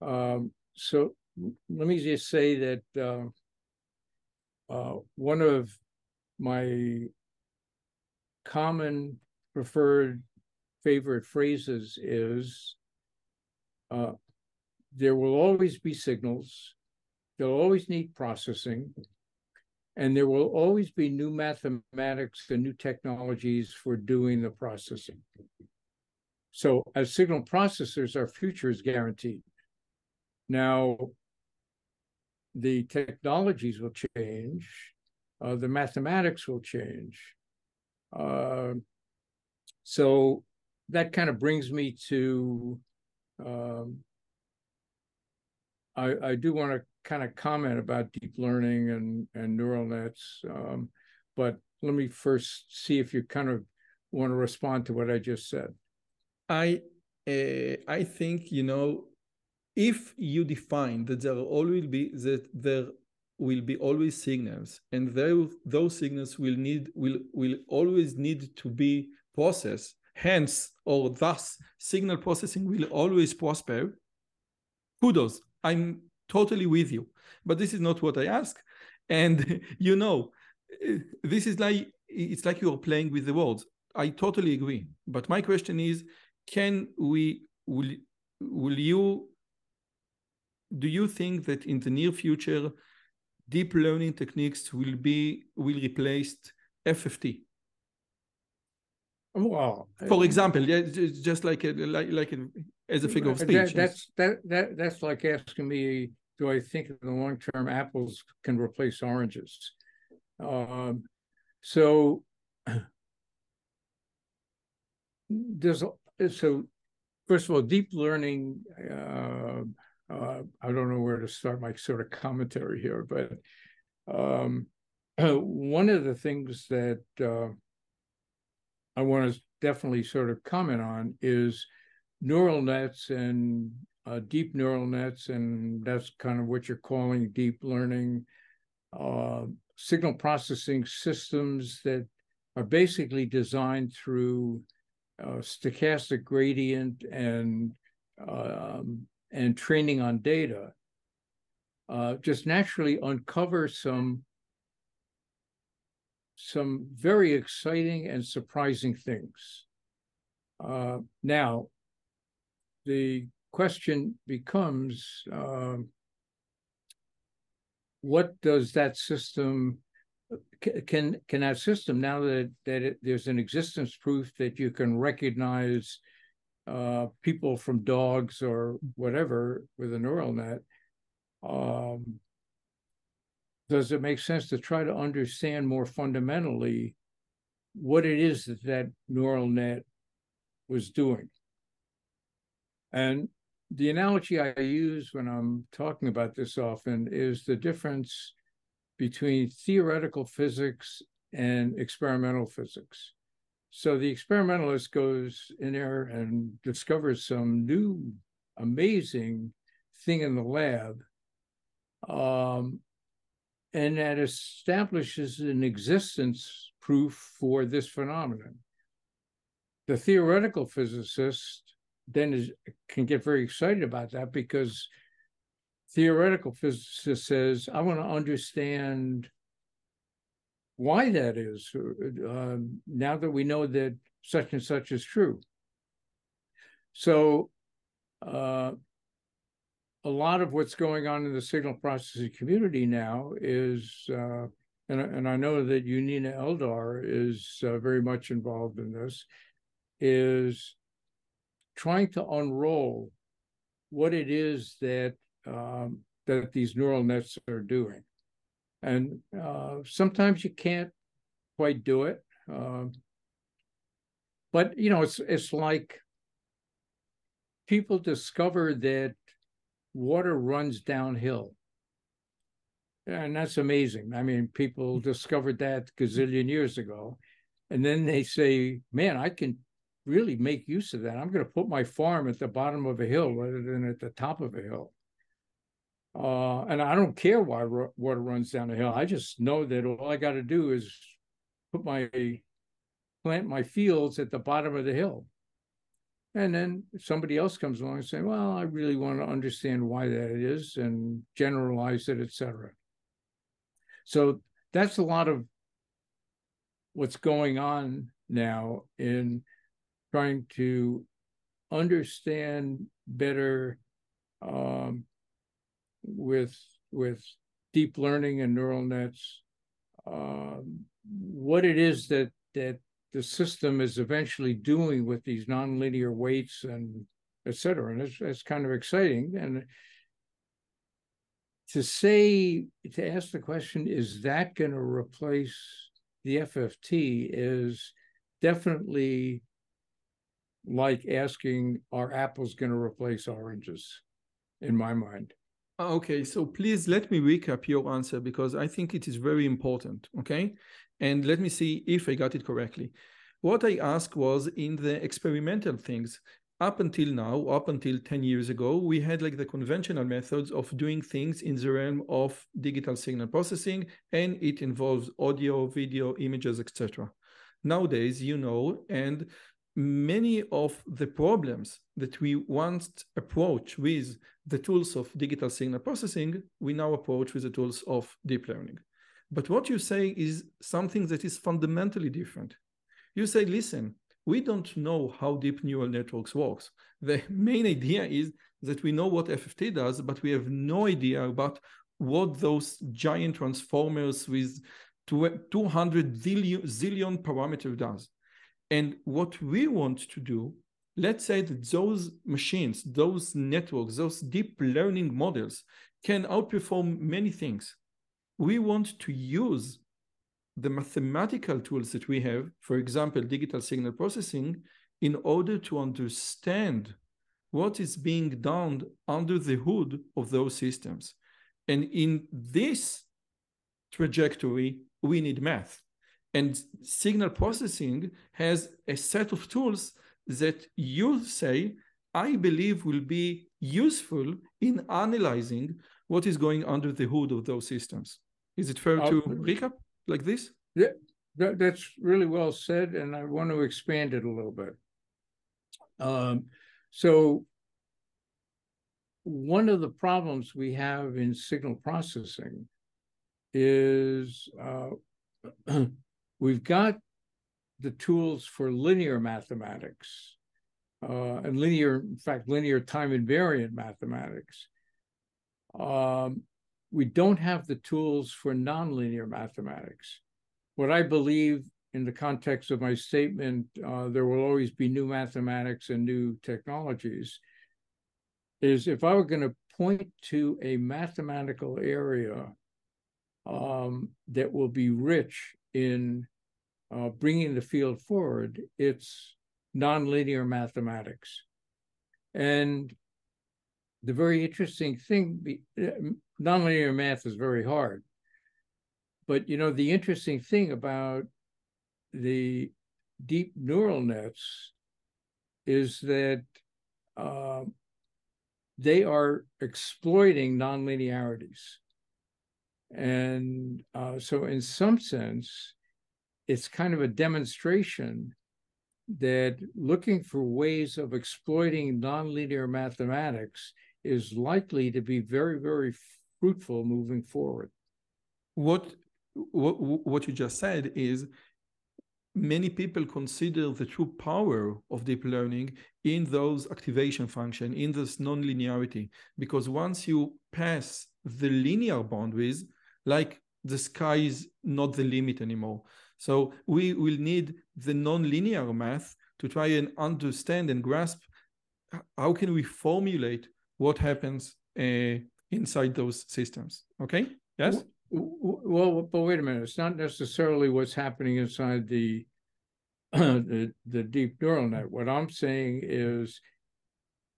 Um, so let me just say that uh, uh, one of my common preferred favorite phrases is uh, there will always be signals, they'll always need processing, and there will always be new mathematics and new technologies for doing the processing. So, as signal processors, our future is guaranteed. Now, the technologies will change, uh, the mathematics will change. Uh, so that kind of brings me to um, I, I, do want to kind of comment about deep learning and, and neural nets, um, but let me first see if you kind of want to respond to what I just said. I uh, I think you know if you define that there always be that there will be always signals and there, those signals will need will will always need to be processed hence or thus signal processing will always prosper kudos i'm totally with you but this is not what i ask and you know this is like it's like you're playing with the words i totally agree but my question is can we will will you do you think that in the near future, deep learning techniques will be will replace FFT? Well, for um, example, yeah, just like a, like like a, as a figure of speech. That, that's that that that's like asking me, do I think in the long term apples can replace oranges? Um, so there's so first of all, deep learning. Uh, uh, I don't know where to start my sort of commentary here, but um, one of the things that uh, I want to definitely sort of comment on is neural nets and uh, deep neural nets, and that's kind of what you're calling deep learning, uh, signal processing systems that are basically designed through uh, stochastic gradient and um, and training on data uh, just naturally uncover some some very exciting and surprising things. Uh, now, the question becomes uh, what does that system can can that system now that that it, there's an existence proof that you can recognize uh, people from dogs or whatever with a neural net um, does it make sense to try to understand more fundamentally what it is that that neural net was doing? And the analogy I use when I'm talking about this often is the difference between theoretical physics and experimental physics. So the experimentalist goes in there and discovers some new amazing thing in the lab. Um, and that establishes an existence proof for this phenomenon. The theoretical physicist then is, can get very excited about that because theoretical physicist says, I want to understand why that is uh, now that we know that such and such is true. So, uh, a lot of what's going on in the signal processing community now is, uh, and, and I know that Yonina Eldar is uh, very much involved in this, is trying to unroll what it is that um, that these neural nets are doing. And uh, sometimes you can't quite do it. Uh, but you know, it's it's like people discover that water runs downhill. And that's amazing. I mean, people discovered that gazillion years ago. And then they say, man, I can really make use of that. I'm going to put my farm at the bottom of a hill rather than at the top of a hill. Uh, and I don't care why water runs down the hill. I just know that all I got to do is put my plant my fields at the bottom of the hill. And then somebody else comes along and say, "Well, I really want to understand why that is and generalize it, etc." So that's a lot of what's going on now in trying to understand better um, with with deep learning and neural nets um, what it is that that the system is eventually doing with these nonlinear weights and et cetera. And it's, it's kind of exciting. And to say, to ask the question, is that going to replace the FFT is definitely like asking are apples going to replace oranges? in my mind. Ah, okay. So please let me recap your answer because i think it is very important okay? And let me see if i got it correctly. What i asked was in the experimental things up until now up until 10 years ago we had like the conventional methods of doing things in the realm of digital signal processing and it involves audio video images etc nowadays you know and many of the problems that we once approach with the tools of digital signal processing, we now approach with the tools of deep learning. But what you say is something that is fundamentally different. You say, listen, we don't know how deep neural networks works. The main idea is that we know what FFT does, but we have no idea about what those giant transformers with 200 zillion, zillion parameter does. And what we want to do, let's say that those machines, those networks, those deep learning models can outperform many things. We want to use the mathematical tools that we have, for example, digital signal processing, in order to understand what is being done under the hood of those systems. And in this trajectory, we need math. And signal processing has a set of tools that you say, I believe will be useful in analyzing what is going under the hood of those systems. Is it fair to recap like this? Yeah, that, that's really well said. And I want to expand it a little bit. Um, so, one of the problems we have in signal processing is uh, we've got the tools for linear mathematics uh, and linear, in fact, linear time invariant mathematics. Um, we don't have the tools for nonlinear mathematics. What I believe in the context of my statement, uh, there will always be new mathematics and new technologies, is if I were going to point to a mathematical area um, that will be rich in uh, bringing the field forward, it's nonlinear mathematics. And the very interesting thing, uh, nonlinear math is very hard. But you know, the interesting thing about the deep neural nets is that uh, they are exploiting nonlinearities. And uh, so, in some sense, it's kind of a demonstration that looking for ways of exploiting nonlinear mathematics is likely to be very, very fruitful moving forward. What what, what you just said is many people consider the true power of deep learning in those activation function in this nonlinearity because once you pass the linear boundaries like the sky is not the limit anymore so we will need the nonlinear math to try and understand and grasp how can we formulate what happens uh, inside those systems. Okay. Yes. Well, but wait a minute. It's not necessarily what's happening inside the the, the deep neural net. What I'm saying is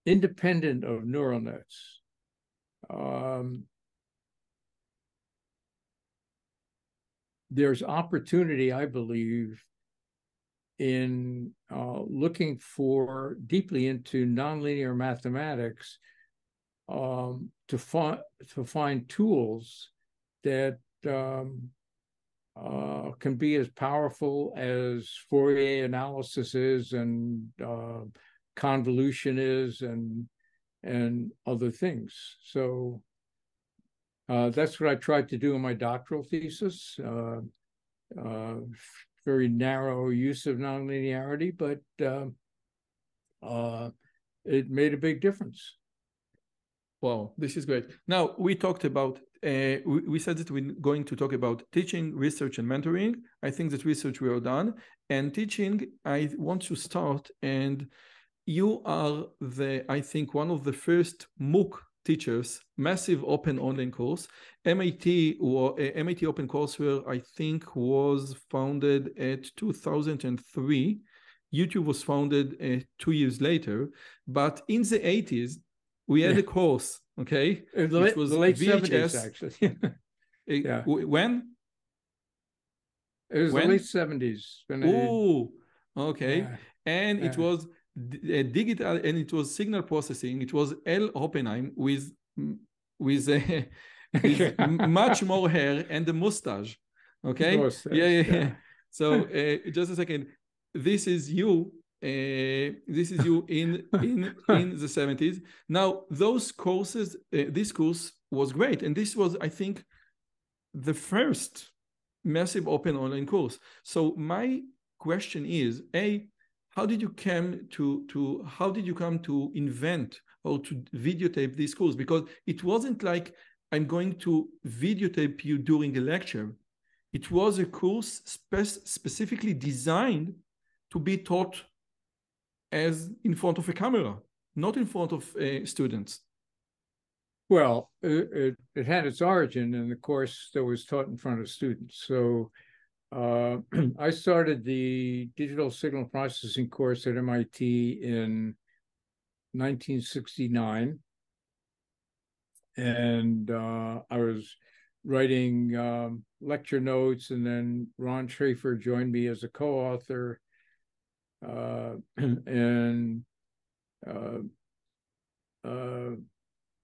independent of neural nets. Um, there's opportunity, I believe, in uh, looking for deeply into nonlinear mathematics um, to find to find tools that um, uh, can be as powerful as Fourier analysis is and uh, convolution is and and other things. So uh, that's what I tried to do in my doctoral thesis. Uh, uh, very narrow use of nonlinearity, but um, uh, it made a big difference. Wow, this is great. Now we talked about uh, we, we, said that we're going to talk about teaching, research, and mentoring. I think that research we are done, and teaching. I want to start, and you are the I think one of the first MOOC teachers, massive open online course. MIT or uh, MIT Open Courseware, I think, was founded at 2003. YouTube was founded uh, two years later, but in the 80s, we had yeah. a course, okay, the late, was the late VHS. 70s, actually. yeah. When? It was when? the late 70s. Oh, okay. Yeah. And it was digital and it was signal processing. It was Al Oppenheim with with, a, with much more hair and a mustache. Okay. Mustache, yeah, yeah, yeah. So uh, just a second. This is you. Uh, this is you in in in the 70s. Now those courses, uh, this course was great, and this was, I think, the first massive open online course. So my question is, a how did you come to to how did you come to invent or to videotape these courses because it wasn't like i'm going to videotape you during a lecture. It was a course spe- specifically designed to be taught as in front of a camera not in front of uh, students. Well it, it, it had its origin in the course that was taught in front of students. So uh, I started the digital signal processing course at MIT in 1969. And uh, I was writing um, lecture notes, and then Ron Schafer joined me as a co author. Uh, and uh, uh,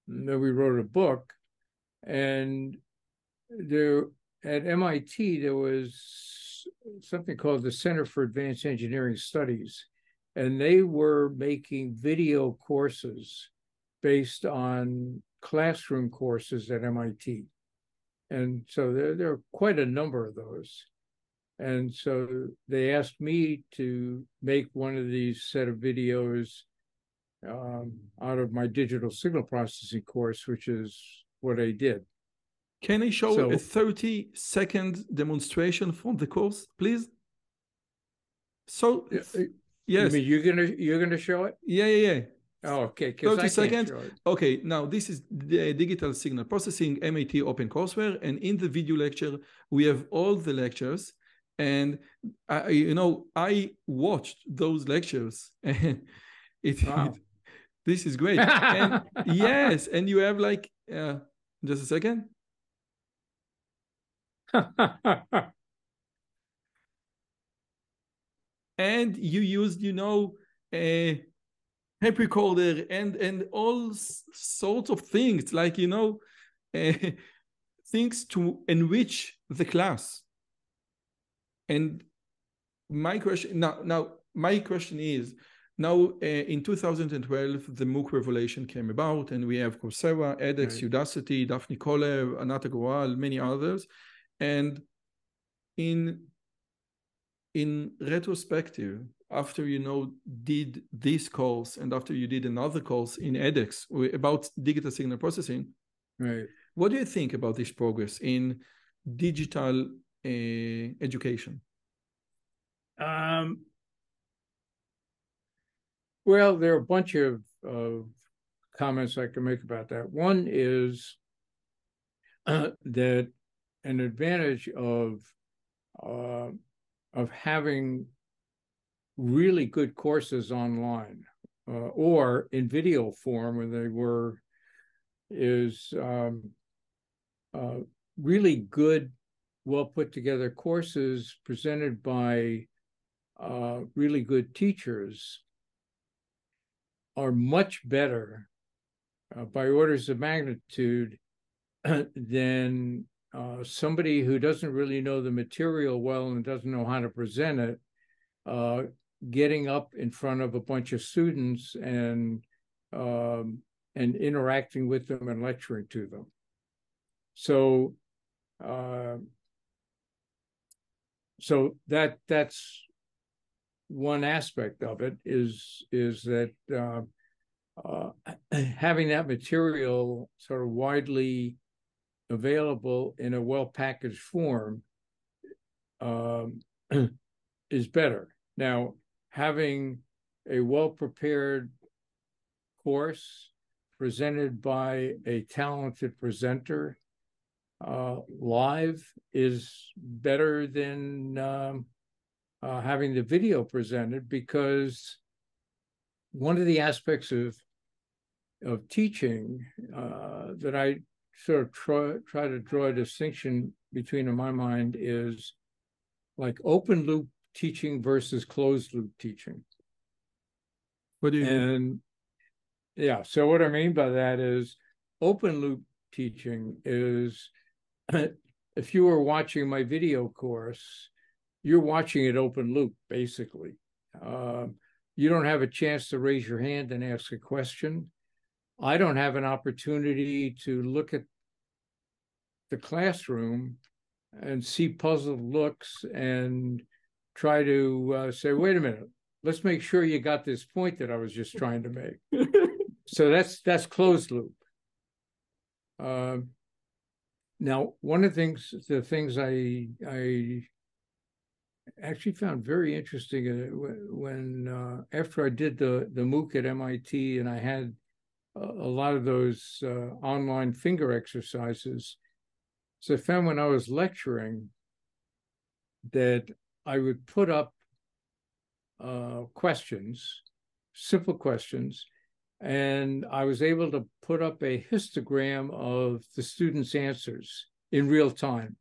then we wrote a book. And there at MIT, there was something called the Center for Advanced Engineering Studies, and they were making video courses based on classroom courses at MIT. And so there, there are quite a number of those. and so they asked me to make one of these set of videos um, out of my digital signal processing course, which is what I did. Can I show So- a 30 second demonstration from the course, please? So, uh, yes, You mean you're gonna you're gonna show it? yeah, yeah, yeah. Oh, okay. 'cause 30 seconds. Okay, now this is the digital signal processing MIT open courseware. and in the video lecture we have all the lectures, and I, you know, I watched those lectures, and it, Wow. this is great. And yes, and you have like, uh, just a second. and you used you know a tape recorder and and all sorts of things like you know uh, things to enrich the class and my question now now my question is now uh, in 2012 the MOOC revelation came about and we have Coursera, edX, Right. Udacity, Daphne Koller, Anant Agarwal, many others and in in retrospective, after you know did this course and after you did another course in edX about digital signal processing, right. what do you think about this progress in digital uh, education? Um, well, there are a bunch of, of comments I can make about that. One is uh, that an advantage of uh, of having really good courses online uh, or in video form when they were is um, uh, really good, well put together courses presented by uh, really good teachers are much better uh, by orders of magnitude than uh, somebody who doesn't really know the material well and doesn't know how to present it, uh, getting up in front of a bunch of students and um, and interacting with them and lecturing to them. So, uh, so that that's one aspect of it is is that uh, uh, having that material sort of widely available in a well packaged form um, is better. Now, having a well prepared course presented by a talented presenter uh, live is better than um, uh, having the video presented because one of the aspects of of teaching uh, that I sort of try, try to draw a distinction between in my mind is like open loop teaching versus closed loop teaching. What do you mean? And yeah, so what I mean by that is open loop teaching is if you were watching my video course, you're watching it open loop basically. Um, you don't have a chance to raise your hand and ask a question. I don't have an opportunity to look at the classroom and see puzzled looks and try to uh, say, wait a minute, let's make sure you got this point that I was just trying to make. so that's that's closed loop. Um, now, one of the things, the things I I actually found very interesting uh, when uh, after I did the the MOOC at MIT and I had a, lot of those uh, online finger exercises. So I found when I was lecturing that I would put up uh, questions, simple questions, and I was able to put up a histogram of the students' answers in real time.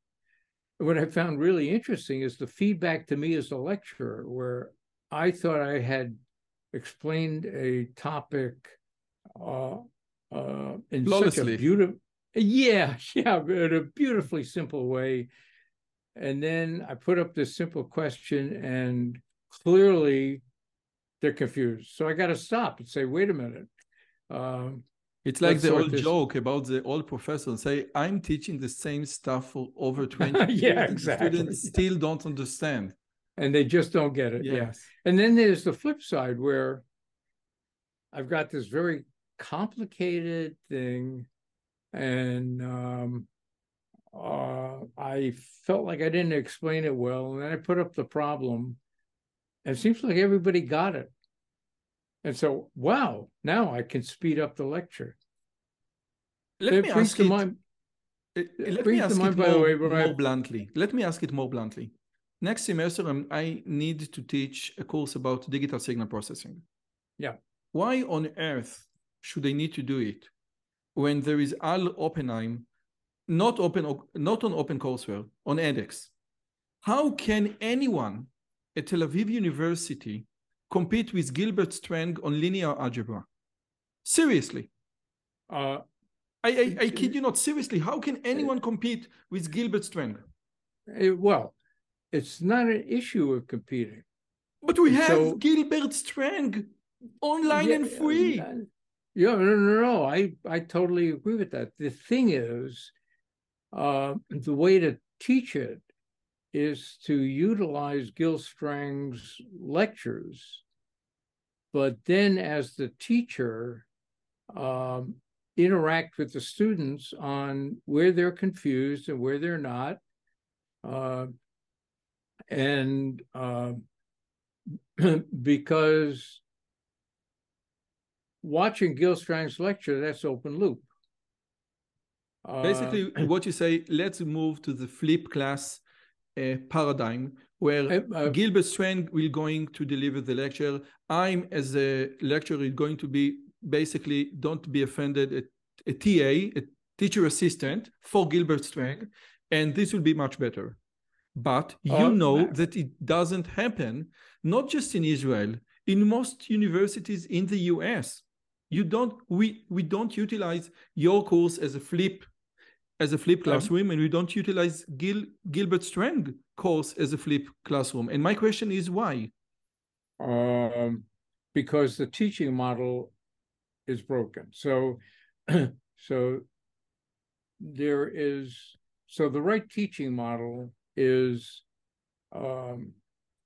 What I found really interesting is the feedback to me as a lecturer, where I thought I had explained a topic uh, uh, in such a beautiful, yeah, yeah, in a beautifully simple way. And then I put up this simple question, and clearly they're confused. So I got to stop and say, wait a minute. Um, It's like Let's the old this- joke about the old professor and say, "I'm teaching the same stuff for over twenty years, Yeah, and exactly. students still don't understand." and they just don't get it. Yeah. Yes. And then there's the flip side where I've got this very complicated thing, and um, uh, I felt like I didn't explain it well, and then I put up the problem, and it seems like everybody got it. And so, wow, now I can speed up the lecture. Let It me ask to it. mind- uh, it Let me ask it mind, by the more, way, when I- more bluntly. Let me ask it more bluntly. Next semester, um, I need to teach a course about digital signal processing. Yeah. Why on earth should they need to do it when there is Al Oppenheim, not open, not on OpenCourseWare, on edX? How can anyone at Tel Aviv University compete with Gilbert Strang on linear algebra? Seriously. Uh, I, I, I kid you not, seriously, how can anyone compete with Gilbert Strang? well, it's not an issue of competing. But we have So- Gilbert Strang online and Yeah, free. Uh, Yeah, no, no, no. I I totally agree with that. The thing is, uh, the way to teach it is to utilize Gil Strang's lectures, but then as the teacher, um, interact with the students on where they're confused and where they're not. Uh, and um, because watching Gil Strang's lecture, that's open loop. Uh, Basically, what you say, let's move to the flip class uh, paradigm where uh, uh, Gilbert Strang will going to deliver the lecture. I'm as a lecturer is going to be basically don't be offended a, a TA, a teacher assistant for Gilbert Strang, and this will be much better. But you Uh, know that it doesn't happen, not just in Israel, in most universities in the US. You don't we we don't utilize your course as a flip as a flip classroom and we don't utilize Gil, Gilbert Strang course as a flip classroom. And my question is why? um, because the teaching model is broken. So, so there is so the right teaching model is um,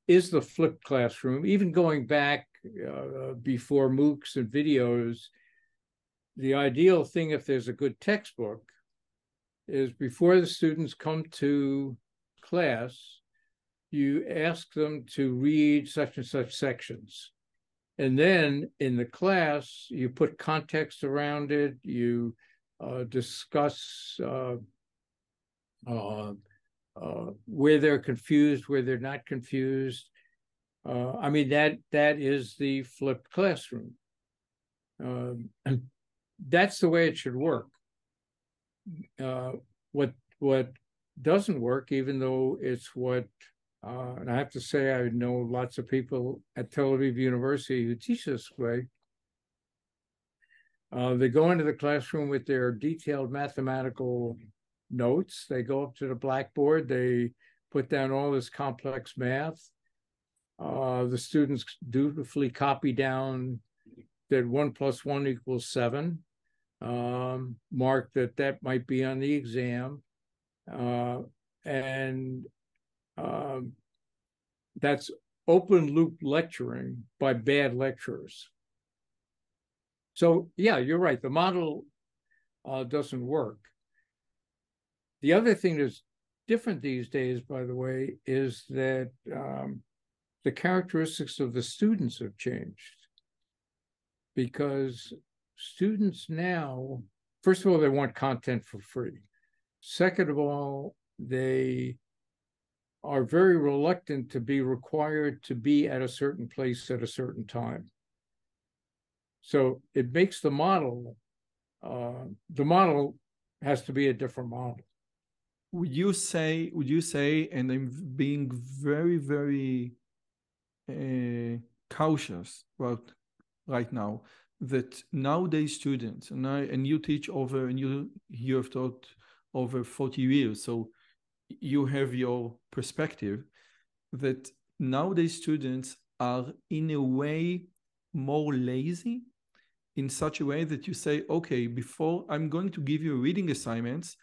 is the flipped classroom. Even going back uh, before MOOCs and videos, the ideal thing if there's a good textbook is before the students come to class, you ask them to read such and such sections. And then in the class, you put context around it, you uh, discuss uh, uh, uh, where they're confused, where they're not confused. Uh, I mean, that that is the flipped classroom. Um, that's the way it should work. Uh, what what doesn't work, even though it's what uh, and I have to say, I know lots of people at Tel Aviv University who teach this way. Uh, they go into the classroom with their detailed mathematical notes. They go up to the blackboard. They put down all this complex math. Uh, the students dutifully copy down that one plus one equals seven. Um, mark that that might be on the exam. Uh, and um, that's open loop lecturing by bad lecturers. So yeah, you're right. The model uh, doesn't work. The other thing that's different these days, by the way, is that um, the characteristics of the students have changed because students now, first of all, they want content for free. Second of all, they are very reluctant to be required to be at a certain place at a certain time. So it makes the model, uh, the model has to be a different model. Would you say, would you say, and I'm being very, very uh, cautious about right now, that nowadays students, and, I, and you teach over, and you, you have taught over 40 years, so you have your perspective that nowadays students are in a way more lazy in such a way that you say, okay, before I'm going to give you reading assignments,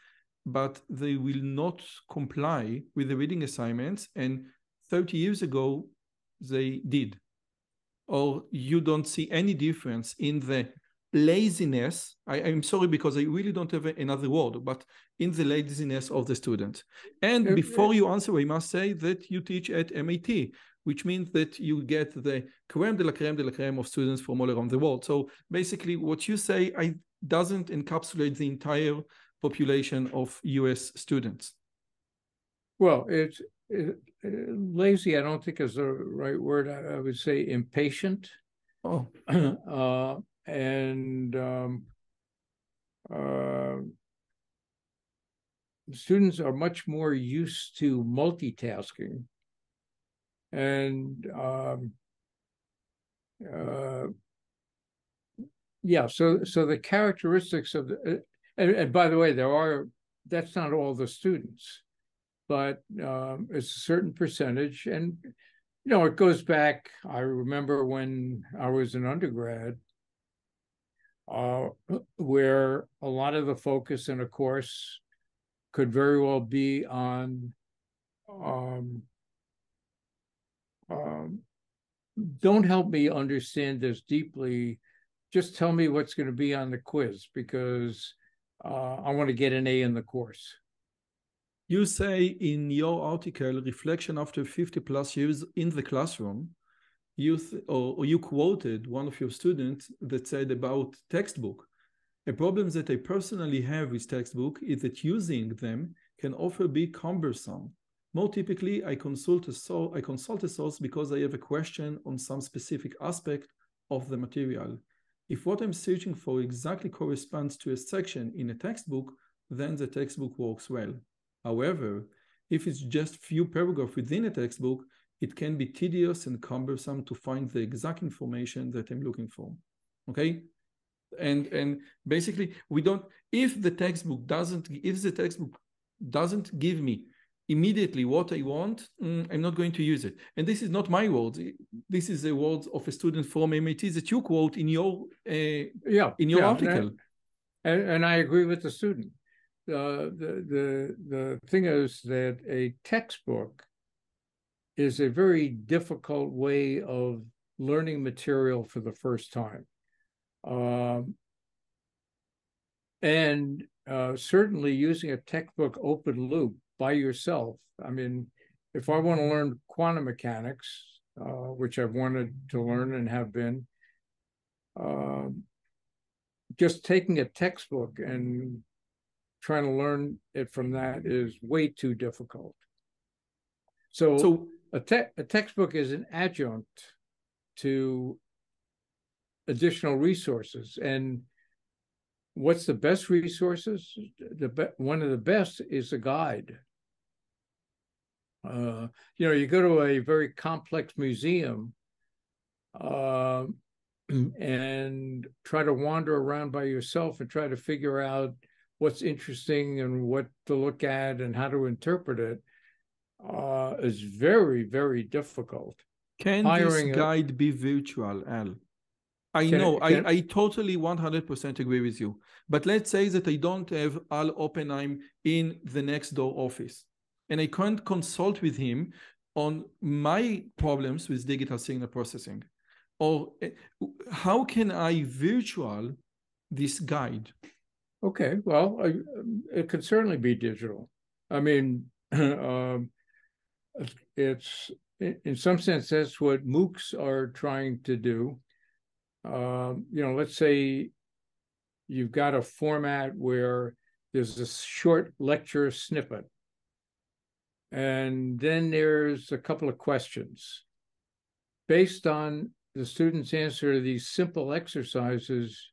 but they will not comply with the reading assignments. And 30 years ago, they did. Or you don't see any difference in the laziness. I, am sorry because I really don't have another word, but in the laziness of the student. And before you answer, I must say that you teach at MIT, which means that you get the creme de la creme de la creme of students from all around the world. So basically, what you say I doesn't encapsulate the entire population of US students. Well, it's it, lazy. I don't think is the right word. I, I would say impatient. Oh, uh, and um, uh, students are much more used to multitasking and um, uh, yeah so so the characteristics of the uh, and, and, by the way there are that's not all the students but um, it's a certain percentage and you know it goes back i remember when i was an undergrad uh, where a lot of the focus in a course could very well be on um, um, don't help me understand this deeply. Just tell me what's going to be on the quiz because uh, I want to get an A in the course. You say in your article, Reflection After 50 Plus Years in the Classroom, you th- or, or you quoted one of your students that said about textbook. A problem that I personally have with textbook is that using them can often be cumbersome more typically, I consult a I consult a source because I have a question on some specific aspect of the material. If what I'm searching for exactly corresponds to a section in a textbook, then the textbook works well. However, if it's just few paragraphs within a textbook, it can be tedious and cumbersome to find the exact information that I'm looking for. Okay? And and basically we don't if the textbook doesn't if the textbook doesn't give me immediately what I want, mm, I'm not going to use it. And this is not my words. This is the words of a student from MIT that you quote in your uh, yeah in your yeah, article. And, and, I agree with the student. Uh, the the the thing is that a textbook is a very difficult way of learning material for the first time. Um, and uh, certainly using a textbook open loop by yourself. I mean, if I want to learn quantum mechanics, uh, which I've wanted to learn and have been, uh, just taking a textbook and trying to learn it from that is way too difficult. So, so a, te- a textbook is an adjunct to additional resources. And what's the best resources? The be- one of the best is a guide. Uh, you know, you go to a very complex museum uh, and try to wander around by yourself and try to figure out what's interesting and what to look at and how to interpret it uh, is very, very difficult. Can Hiring this guide a... be virtual, Al? I can know, it, I, I totally 100% agree with you. But let's say that I don't have Al Oppenheim in the next door office and I can't consult with him on my problems with digital signal processing. Or eh, how can I virtual this guide? Okay, well, it could certainly be digital. I mean, um, it's in some sense that's what MOOCs are trying to do. Um, you know, let's say you've got a format where there's a short lecture snippet and then there's a couple of questions. Based on the student's answer to these simple exercises,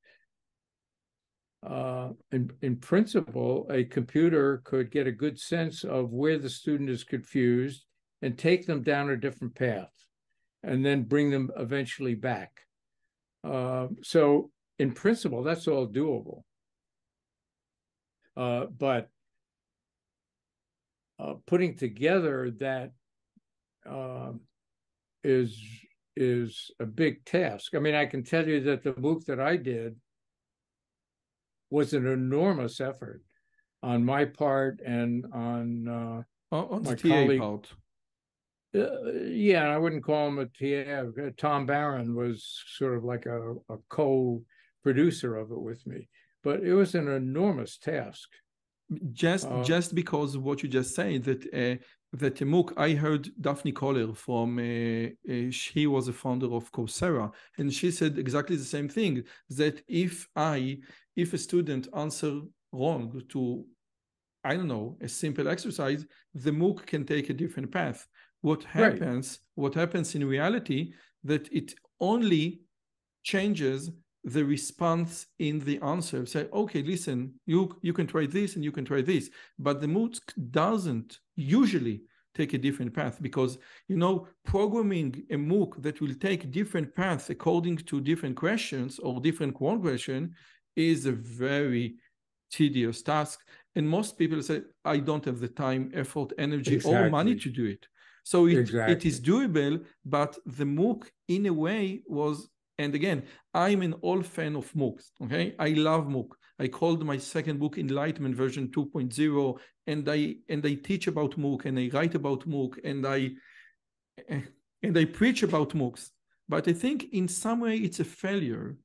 uh, in, in principle, a computer could get a good sense of where the student is confused and take them down a different path and then bring them eventually back. Uh, so, in principle, that's all doable. Uh, but uh, putting together that uh, is is a big task. I mean, I can tell you that the MOOC that I did was an enormous effort on my part and on uh, on my colleague- part. uh, yeah, I wouldn't call him a TA. Uh, Tom Baran was sort of like a, a co-producer of it with me, but it was an enormous task. Just Uh, just because of what you just said that uh, that the MOOC, I heard Daphne Koller from uh, uh, she was a founder of Coursera, and she said exactly the same thing that if I if a student answer wrong to I don't know a simple exercise, the MOOC can take a different path. What Right. happens? What happens in reality that it only changes the response in the answer. Say, okay, listen, you you can try this and you can try this, but the MOOC doesn't usually take a different path because you know programming a MOOC that will take different paths according to different questions or different quant question is a very tedious task. And most people say, I don't have the time, effort, energy, or money to do it. So it, it Exactly. is doable, but the MOOC in a way was, and again, I'm an old fan of MOOCs. Okay. I love MOOC. I called my second book Enlightenment version 2.0, and I and I teach about MOOC and I write about MOOC and I and I preach about MOOCs. But I think in some way it's a failure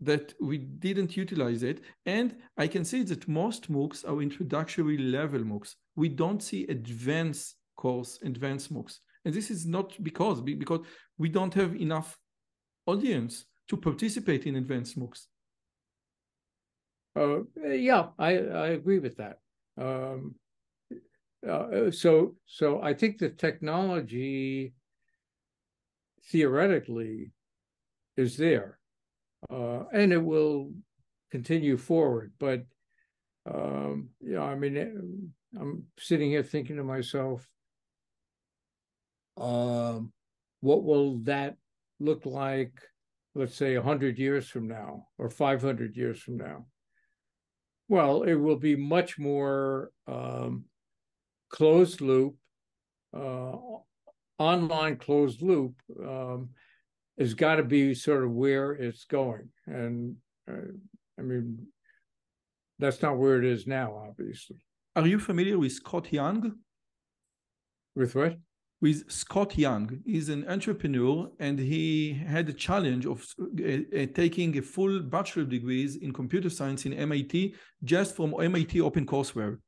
that we didn't utilize it. And I can see that most MOOCs are introductory level MOOCs. We don't see advanced course, advanced MOOCs. And this is not because because we don't have enough audience to participate in advanced MOOCs. Uh, yeah, I, I agree with that. Um, uh, so, so I think the technology theoretically is there, uh, and it will continue forward. But um, you know, I mean, eh, I'm sitting here thinking to myself, um, what will that look like? Let's say a hundred years from now, or five hundred years from now. Well, it will be much more um, closed loop, uh, online closed loop um, has got to be sort of where it's going. And uh, I mean, that's not where it is now, obviously. Are you familiar with Scott Young? With what? With Scott Young. He's an entrepreneur and he had a challenge of uh, uh, taking a full bachelor degrees in computer science in MIT just from MIT OpenCourseWare.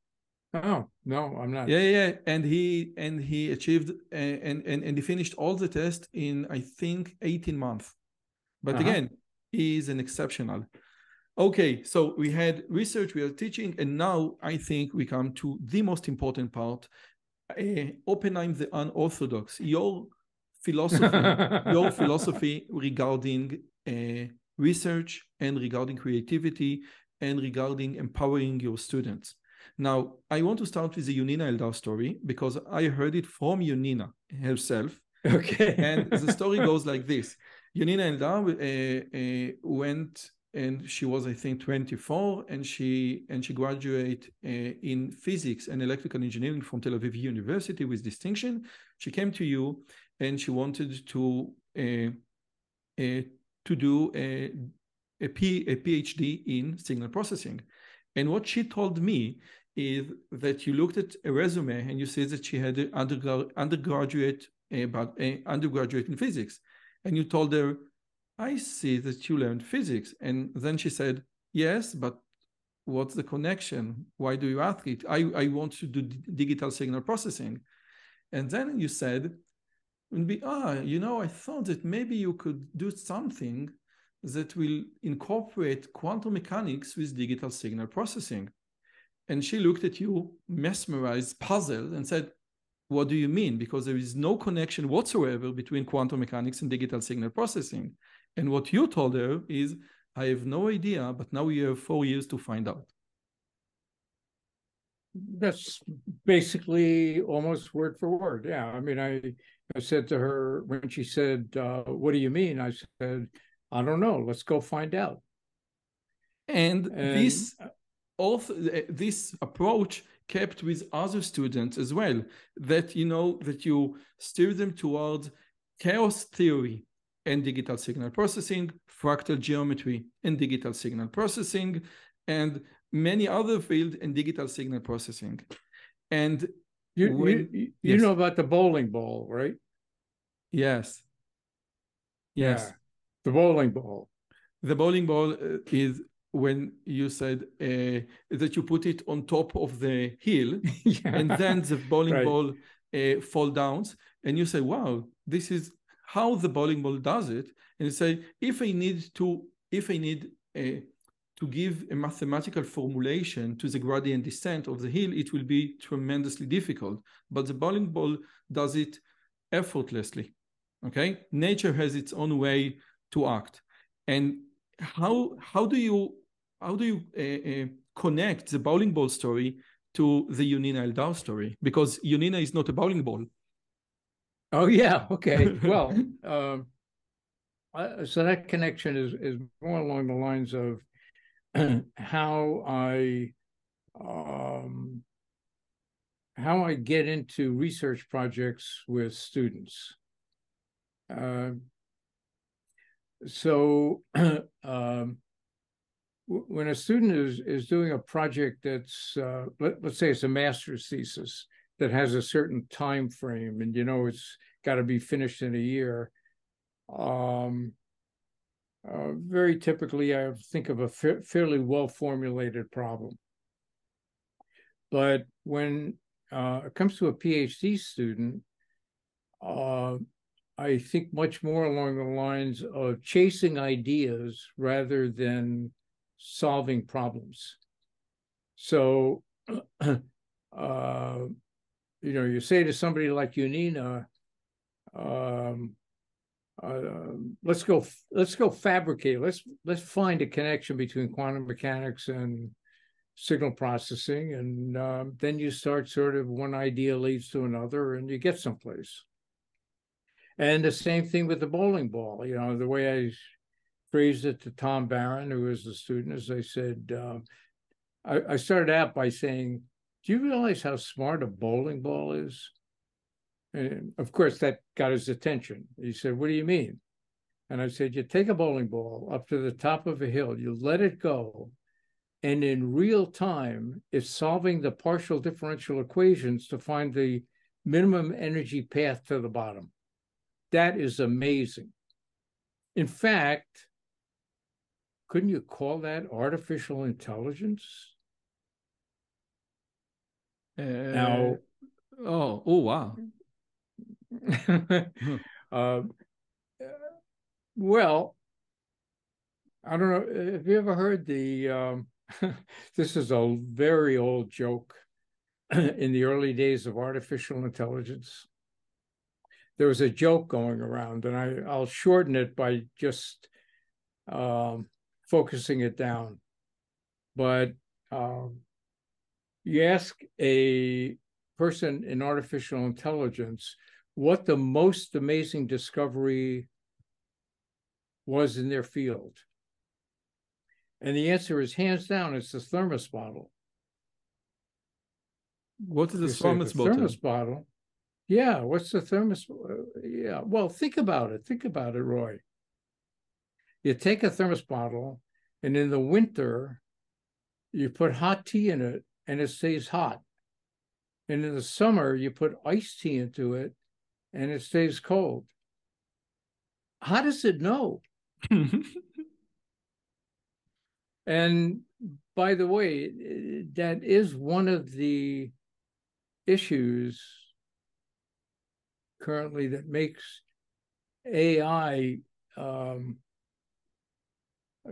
Oh no, I'm not. Yeah, yeah, and he and he achieved uh, and and and he finished all the tests in I think 18 months. But Uh-huh. again, he is an exceptional. Okay, so we had research, we are teaching, and now I think we come to the most important part. Uh, Oppenheim the unorthodox. Your philosophy, your philosophy regarding uh, research and regarding creativity and regarding empowering your students. Now, I want to start with the Yonina Eldar story because I heard it from Yonina herself. Okay. And the story goes like this Yonina Eldar uh, uh, went and she was i think 24 and she and she graduated uh, in physics and electrical engineering from tel aviv university with distinction. She came to you and she wanted to uh, uh, to do a, a, P, a phd in signal processing. And what she told me is that you looked at a resume and you said that she had an undergrad, undergraduate about undergraduate in physics. And you told her I see that you learned physics. And then she said, Yes, but what's the connection? Why do you ask it? I, I want to do digital signal processing. And then you said, be, ah, you know, I thought that maybe you could do something that will incorporate quantum mechanics with digital signal processing. And she looked at you, mesmerized, puzzled, and said, What do you mean? Because there is no connection whatsoever between quantum mechanics and digital signal processing. And what you told her is, I have no idea, but now you have four years to find out. That's basically almost word for word. Yeah. I mean, I, I said to her when she said, uh, What do you mean? I said, I don't know. Let's go find out. And, And- this also this approach kept with other students as well that you know that you steer them towards chaos theory and digital signal processing, fractal geometry and digital signal processing, and many other fields in digital signal processing. And you, when, you, you yes. know about the bowling ball, right? Yes. Yes. Yeah. The bowling ball. The bowling ball uh, is when you said uh, that you put it on top of the hill yeah. and then the bowling right. ball uh, fall down and you say wow this is how the bowling ball does it and say if i need to if i need a, uh, to give a mathematical formulation to the gradient descent of the hill it will be tremendously difficult but the bowling ball does it effortlessly okay nature has its own way to act and how how do you how do you uh, uh, connect the bowling ball story to the Yonina Eldar story? Because Yonina is not a bowling ball. Oh yeah, okay. well, um, so that connection is is more along the lines of how I um, how I get into research projects with students. Uh, so um, when a student is is doing a project that's uh, let, let's say it's a master's thesis that has a certain time frame and you know it's got to be finished in a year um, uh, very typically i think of a fa- fairly well formulated problem but when uh, it comes to a phd student uh, i think much more along the lines of chasing ideas rather than solving problems. So, uh, you know, you say to somebody like Yonina, um, uh, let's go, let's go fabricate. Let's let's find a connection between quantum mechanics and signal processing, and um, then you start sort of one idea leads to another, and you get someplace. And the same thing with the bowling ball. You know, the way I phrased it to Tom Baran, who was the student, as I said, um, I, I started out by saying, do you realize how smart a bowling ball is? And of course, that got his attention. He said, What do you mean? And I said, You take a bowling ball up to the top of a hill, you let it go, and in real time, it's solving the partial differential equations to find the minimum energy path to the bottom. That is amazing. In fact, couldn't you call that artificial intelligence? Uh, now, oh, oh, wow. uh, well, I don't know. Have you ever heard the? Um, this is a very old joke. in the early days of artificial intelligence, there was a joke going around, and I, I'll shorten it by just um, focusing it down. But um, you ask a person in artificial intelligence what the most amazing discovery was in their field. And the answer is hands down, it's the thermos bottle. What is the thermos bottle? Thermos bottle. Yeah, what's the thermos? Yeah, well, think about it. Think about it, Roy you take a thermos bottle and in the winter you put hot tea in it and it stays hot. And in the summer you put iced tea into it and it stays cold. How does it know? And by the way that is one of the issues currently that makes ai um,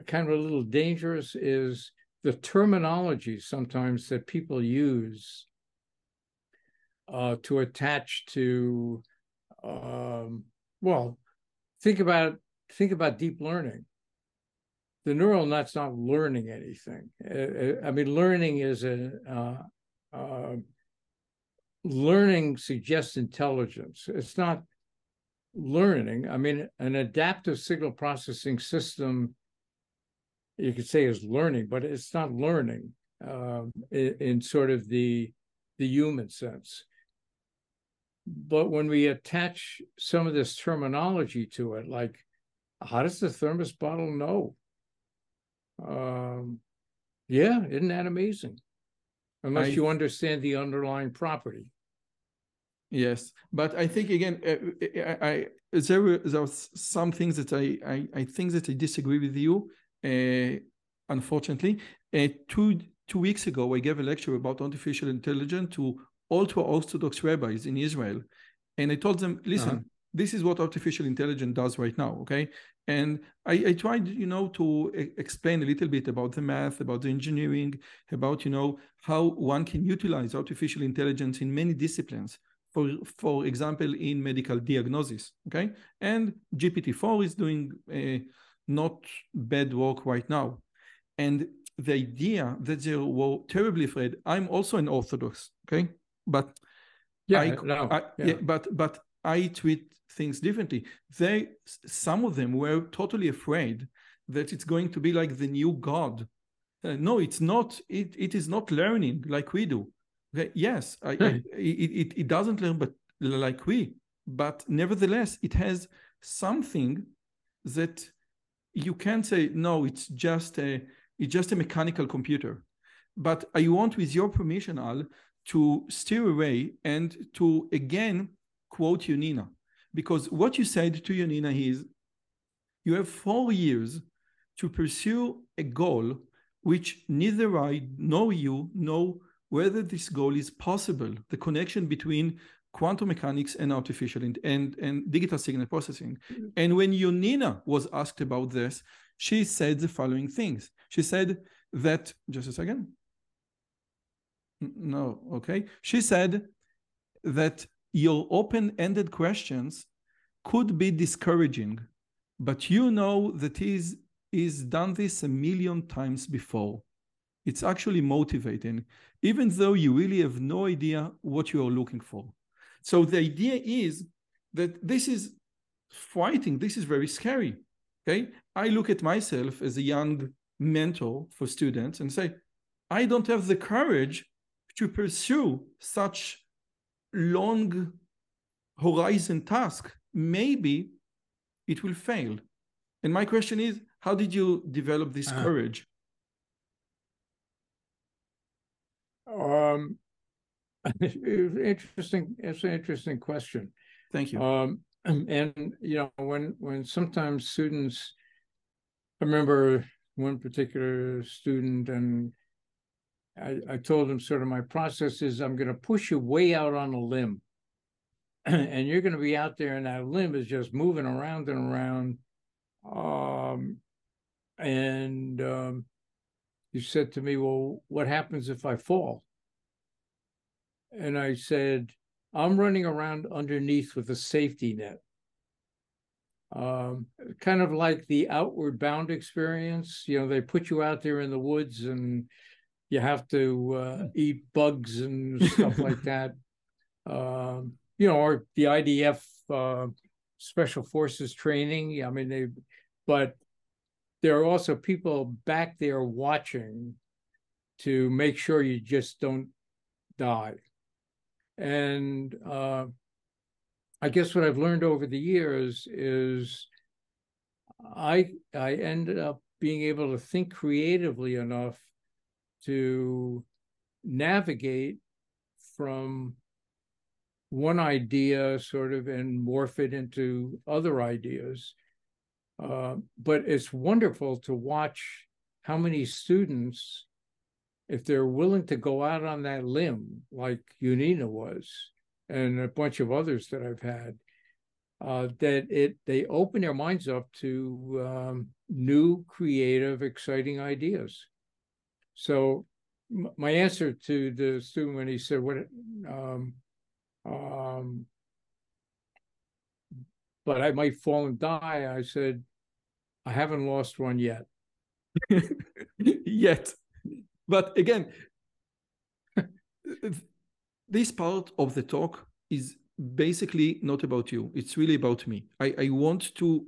kind of a little dangerous is the terminology sometimes that people use uh, to attach to um, well think about think about deep learning. The neural net's not learning anything. Uh, uh, i mean learning is a uh, uh, learning suggests intelligence. It's not learning. I mean an adaptive signal processing system you could say is learning, but it's not learning um, in, in, sort of the the human sense. but when we attach some of this terminology to it, like how does the thermos bottle know? Um, yeah, isn't that amazing? Unless I, you understand the underlying property. Yes, but I think again, uh, I, I there there are some things that I, I I think that I disagree with you. Uh, unfortunately, uh, two two weeks ago, I gave a lecture about artificial intelligence to ultra Orthodox rabbis in Israel, and I told them, listen, uh-huh. this is what artificial intelligence does right now, okay? And I, I tried, you know, to explain a little bit about the math, about the engineering, about, you know, how one can utilize artificial intelligence in many disciplines. For, for example, in medical diagnosis, okay? And GPT-4 is doing a not bad work right now. And the idea that they were terribly afraid, I'm also an Orthodox, okay? But yeah, I, no, I, yeah. yeah. but but I treat things differently. They some of them were totally afraid that it's going to be like the new God. Uh, no, it's not. It it is not learning like we do. Okay? Yes, I, I, it, it it doesn't learn, but like we. But nevertheless, it has something that you can't say no. It's just a it's just a mechanical computer. But I want, with your permission, Al, to steer away and to again quote Yonina. Because what you said to Yonina is you have four years to pursue a goal which neither I nor you know whether this goal is possible, the connection between quantum mechanics and artificial and, and, and digital signal processing. Mm-hmm. And when Yonina was asked about this, she said the following things. She said that, just a second. No, okay. She said that your open ended questions could be discouraging, but you know that he's, he's done this a million times before. It's actually motivating, even though you really have no idea what you are looking for. So the idea is that this is fighting, this is very scary. Okay. I look at myself as a young mentor for students and say, I don't have the courage to pursue such long horizon task, maybe it will fail. And my question is, how did you develop this uh, courage? Um, interesting. It's an interesting question. Thank you. Um, and you know, when when sometimes students, I remember one particular student, and I, I told him sort of my process is I'm going to push you way out on a limb. and you're going to be out there, and that limb is just moving around and around. Um, and um, he said to me, Well, what happens if I fall? And I said, I'm running around underneath with a safety net. Um, kind of like the outward bound experience. You know, they put you out there in the woods and you have to uh, hmm. eat bugs and stuff like that. Um, you know, or the IDF uh, Special Forces training. I mean, they, but there are also people back there watching to make sure you just don't die. And uh, I guess what I've learned over the years is I I ended up being able to think creatively enough to navigate from one idea sort of and morph it into other ideas. Uh, but it's wonderful to watch how many students, if they're willing to go out on that limb, like Yonina was, and a bunch of others that I've had, uh, that it they open their minds up to um, new, creative, exciting ideas. So my answer to the student when he said, "What?" Um, um, but I might fall and die. I said, I haven't lost one yet. yet. But again, this part of the talk is basically not about you. It's really about me. I, I want to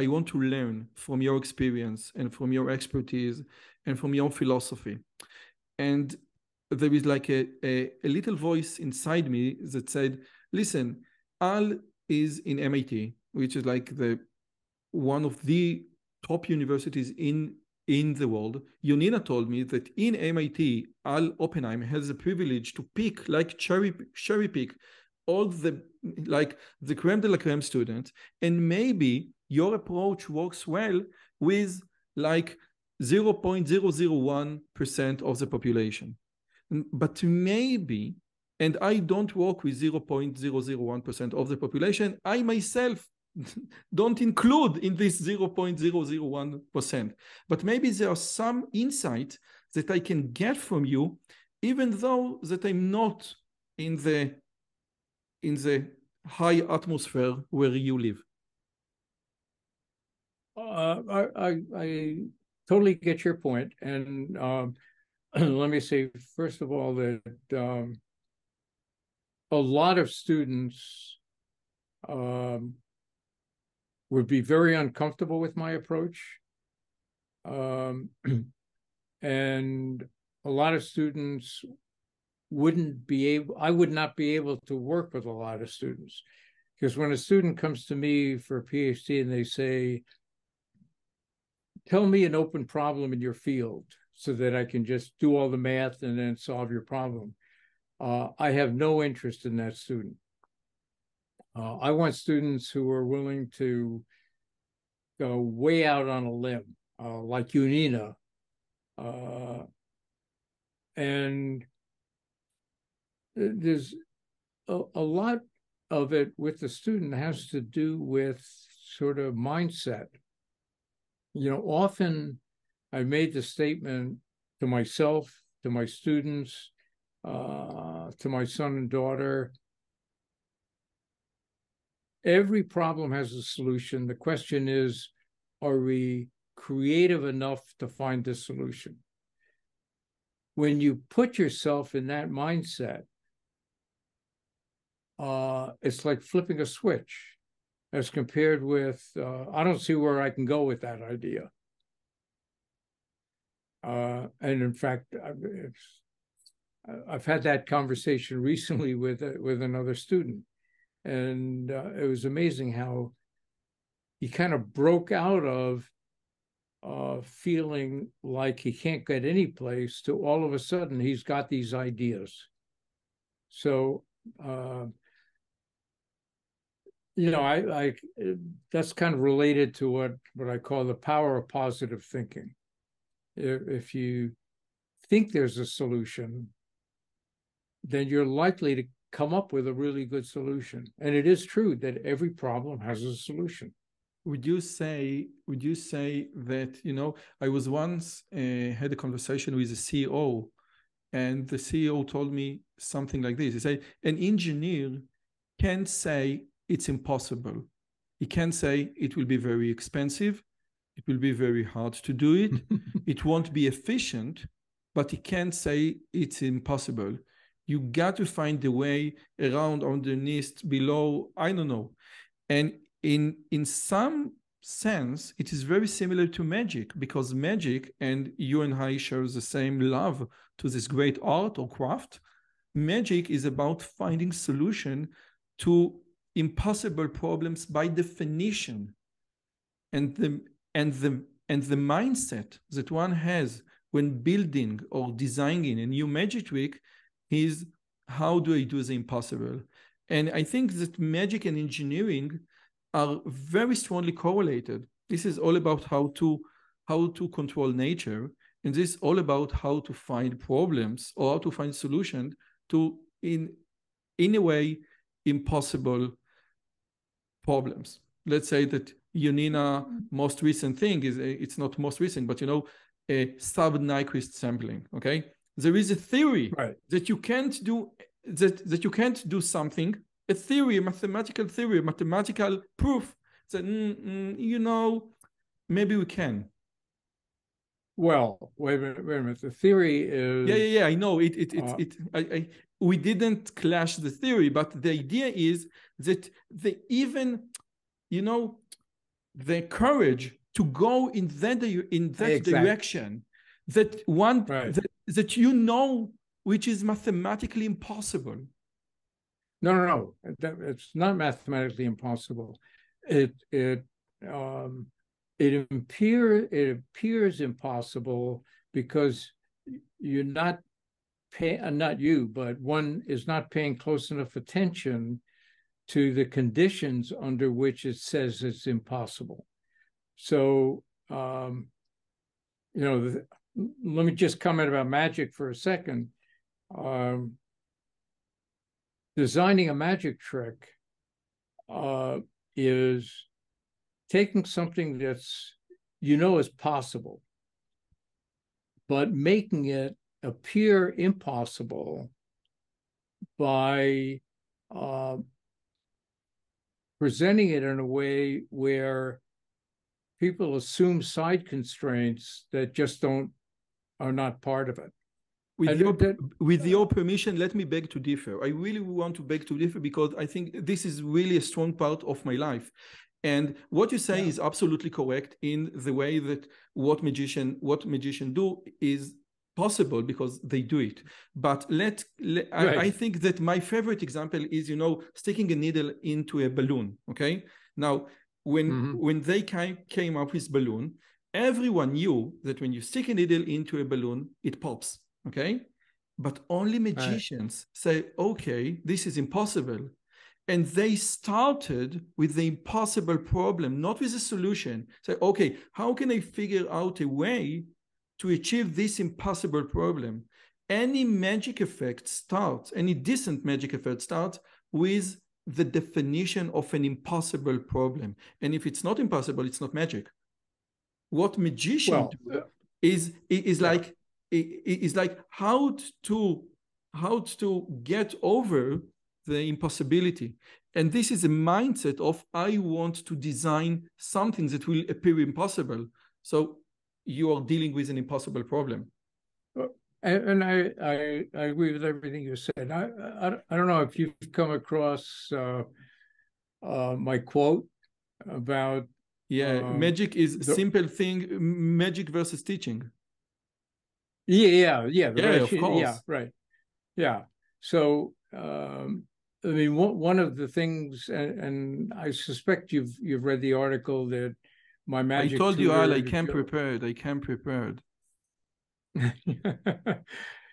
I want to learn from your experience and from your expertise and from your philosophy and there is like a, a, a, little voice inside me that said listen, Al is in MIT, which is like the one of the top universities in in the world. Yonina told me that in MIT, Al Oppenheim has the privilege to pick, like cherry cherry pick, all the like the creme de la creme students, and maybe your approach works well with like 0.001% of the population. Mm, but maybe, and I don't work with 0.001% of the population, I myself don't include in this 0.001%. But maybe there are some insight that I can get from you, even though that I'm not in the in the high atmosphere where you live. Uh, I, I, I totally get your point, and um, let me say first of all that um, a lot of students um, would be very uncomfortable with my approach. Um, and a lot of students wouldn't be able, I would not be able to work with a lot of students. Because when a student comes to me for a PhD and they say, tell me an open problem in your field so that I can just do all the math and then solve your problem. Uh, I have no interest in that student. Uh, I want students who are willing to go way out on a limb, uh, like Yonina. Uh, and there's a, a lot of it with the student has to do with sort of mindset. You know, often I made the statement to myself, to my students, uh, to my son and daughter. Every problem has a solution. The question is, are we creative enough to find the solution? When you put yourself in that mindset, uh, it's like flipping a switch as compared with, uh, I don't see where I can go with that idea. Uh, and in fact, I've, I've, had that conversation recently with uh, with another student, and uh, it was amazing how he kind of broke out of uh, feeling like he can't get any place to all of a sudden he's got these ideas. So uh, you know, I, I that's kind of related to what what I call the power of positive thinking. If, if you think there's a solution, then you're likely to come up with a really good solution. And it is true that every problem has a solution. Would you say? Would you say that you know? I was once uh, had a conversation with a CEO, and the CEO told me something like this. He said, "An engineer can't say it's impossible. He can't say it will be very expensive, it will be very hard to do it, it won't be efficient, but he can't say it's impossible. You got to find the way around, underneath, below, I don't know. And in in some sense, it is very similar to magic because magic, and you and I share the same love to this great art or craft. Magic is about finding solution to impossible problems by definition and the and the and the mindset that one has when building or designing a new magic trick is how do i do the impossible and i think that magic and engineering are very strongly correlated this is all about how to how to control nature and this is all about how to find problems or how to find solutions to in in a way impossible problems. Let's say that Yonina most recent thing is it's not most recent, but you know, a sub-Nyquist sampling. Okay, there is a theory right. that you can't do that that you can't do something. A theory, a mathematical theory, a mathematical proof that mm, mm, you know maybe we can. Well, wait a minute. Wait a minute. The theory is yeah, yeah, yeah. I know it. It, it, uh, it. I, I, we didn't clash the theory, but the idea is that the even, you know, the courage to go in that in that exactly. direction, that one right. that, that you know which is mathematically impossible. No, no, no. It's not mathematically impossible. It it um, it appear it appears impossible because you're not pay uh, not you, but one is not paying close enough attention to the conditions under which it says it's impossible. So, um, you know, the, let me just comment about magic for a second. Um, designing a magic trick uh, is taking something that's you know is possible, but making it appear impossible by uh, presenting it in a way where people assume side constraints that just don't are not part of it. With your, that, with your permission, let me beg to differ. I really want to beg to differ because I think this is really a strong part of my life. And what you say yeah. is absolutely correct in the way that what magician what magician do is possible because they do it. But let, let right. I, I, think that my favorite example is you know sticking a needle into a balloon. Okay, now when mm-hmm. when they came came up with balloon, everyone knew that when you stick a needle into a balloon, it pops. Okay, but only magicians right. say, okay, this is impossible. And they started with the impossible problem not with a solution. Say okay how can i figure out a way to achieve this impossible problem? Any magic effect starts any decent magic effect starts with the definition of an impossible problem. And if it's not impossible it's not magic what magician well, do is is yeah. like is like how to how to get over the impossibility. And this is a mindset of I want to design something that will appear impossible. So you are dealing with an impossible problem. And, I, I, I agree with everything you said. I, I, I don't know if you've come across uh, uh, my quote about yeah, um, magic is the, simple thing. Magic versus teaching. Yeah, yeah, yeah. Yeah, right, of course. Yeah, right. Yeah. So um, I mean, one of the things, and, and, I suspect you've you've read the article that my magic. I told you, Al, I came prepared. I came prepared.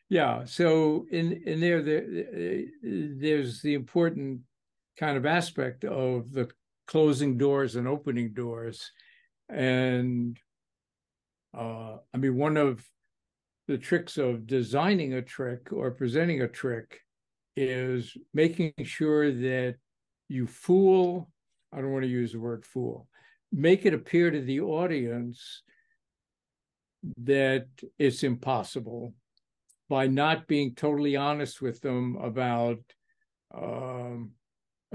yeah. So in in there, there, there's the important kind of aspect of the closing doors and opening doors, and uh, I mean, one of the tricks of designing a trick or presenting a trick is making sure that you fool, I don't want to use the word fool, make it appear to the audience that it's impossible by not being totally honest with them about um,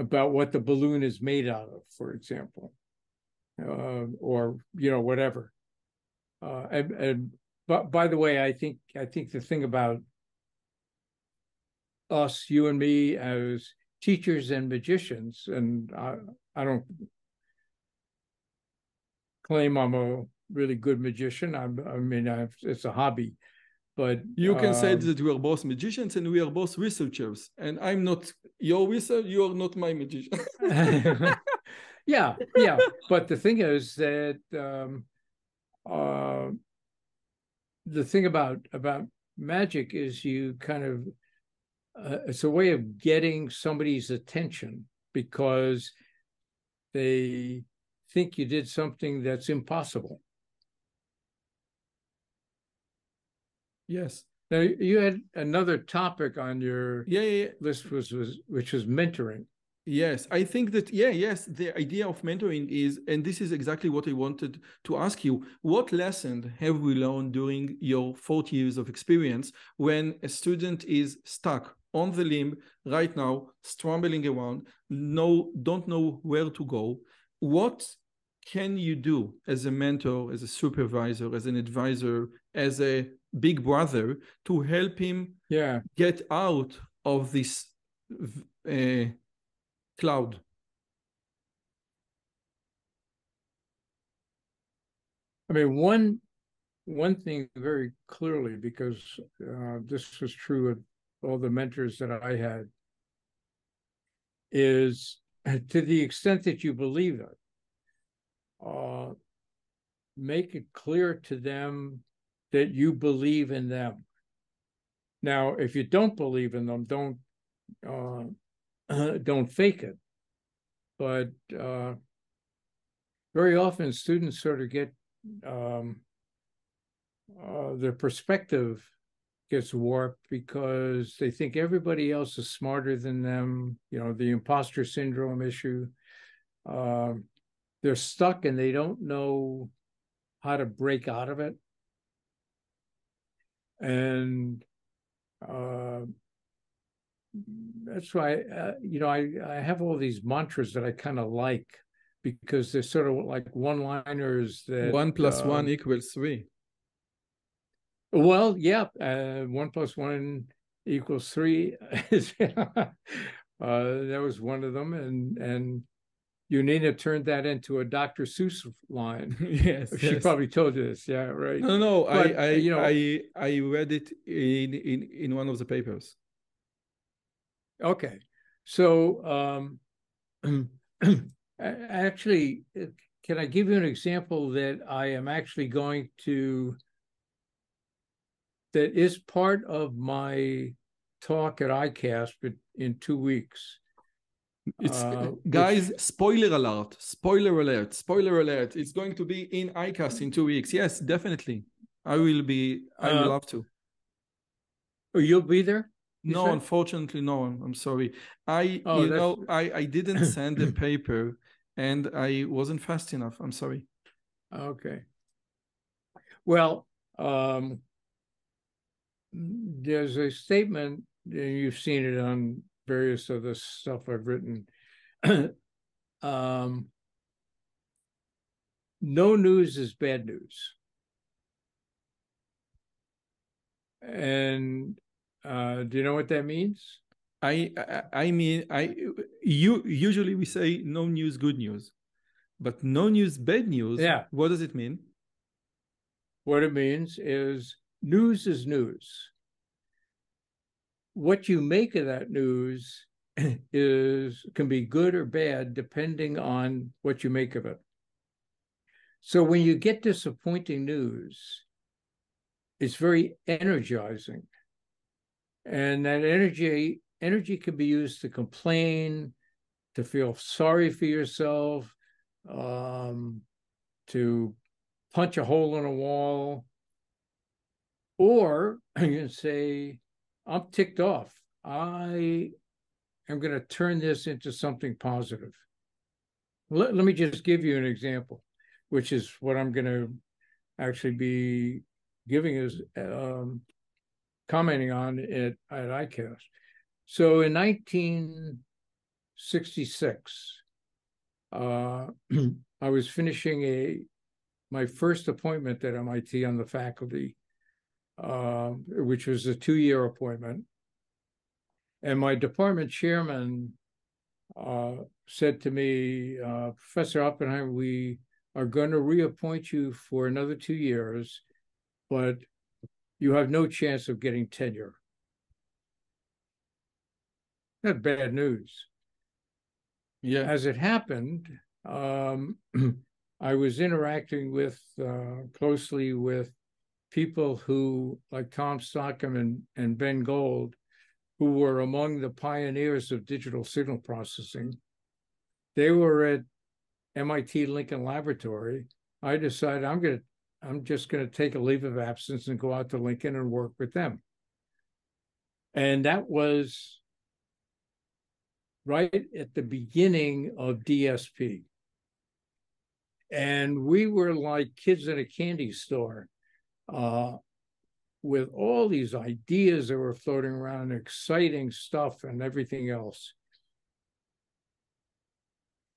about what the balloon is made out of, for example, uh, or you know whatever. Uh, and, and but by the way, I think I think the thing about us, you and me, as teachers and magicians, and I, I don't claim I'm a really good magician. I'm, I mean, I've, it's a hobby, but you can um, say that we are both magicians and we are both researchers. And I'm not your researcher. You are not my magician. yeah, yeah. But the thing is that um, uh, the thing about about magic is you kind of uh, it's a way of getting somebody's attention because they think you did something that's impossible. Yes. Now you had another topic on your yeah, yeah, yeah. list was, was which was mentoring. Yes, I think that, yeah, yes, the idea of mentoring is, and this is exactly what I wanted to ask you. What lesson have we learned during your 40 years of experience when a student is stuck on the limb right now, stumbling around, no, don't know where to go. What can you do as a mentor, as a supervisor, as an advisor, as a big brother to help him yeah. get out of this uh, cloud? I mean, one one thing very clearly, because uh, this was true of all the mentors that I had is to the extent that you believe it, uh, make it clear to them that you believe in them. Now, if you don't believe in them, don't uh, don't fake it. But uh, very often, students sort of get um, uh, their perspective gets warped because they think everybody else is smarter than them. You know, the imposter syndrome issue. Uh, they're stuck and they don't know how to break out of it. And uh, that's why, uh, you know, I, I have all these mantras that I kind of like because they're sort of like one liners that one plus one um, equals three. Well, yeah, uh, one plus one equals three. uh, that was one of them, and and Yonina turned that into a Dr. Seuss line. yes, she yes. probably told you this. Yeah, right. No, no, but, I, I, you know, I, I read it in in in one of the papers. Okay, so um, actually, can I give you an example that I am actually going to? that is part of my talk at ICASSP in two weeks. It's uh, guys, which, spoiler alert, spoiler alert, spoiler alert. It's going to be in ICASSP in two weeks. Yes, definitely. I will be, I uh, will love to. Oh, you'll be there? no, unfortunately, no. I'm sorry. I, oh, you know, I, I didn't send the paper and I wasn't fast enough. I'm sorry. Okay. Well, um, there's a statement, and you've seen it on various of other stuff I've written. um, no news is bad news. And uh, do you know what that means? I, I I mean I you usually we say no news good news, but no news bad news. Yeah. What does it mean? What it means is news is news. What you make of that news is can be good or bad depending on what you make of it. So when you get disappointing news, it's very energizing. And that energy energy can be used to complain, to feel sorry for yourself, um, to punch a hole in a wall, or you can say, I'm ticked off. I am going to turn this into something positive. Let, let me just give you an example, which is what I'm going to actually be giving is um, commenting on it at ICASSP. So in 1966, uh, I was finishing a my first appointment at MIT on the faculty uh, which was a two-year appointment. And my department chairman uh, said to me, uh, Professor Oppenheim, we are going to reappoint you for another two years, but you have no chance of getting tenure. That's bad news. Yeah. As it happened, um, I was interacting with uh, closely with people who, like Tom Stockham and, and Ben Gold, who were among the pioneers of digital signal processing, they were at MIT Lincoln Laboratory. I decided I'm going to, I'm just going to take a leave of absence and go out to Lincoln and work with them. And that was right at the beginning of DSP. And we were like kids in a candy store uh, with all these ideas that were floating around, exciting stuff and everything else.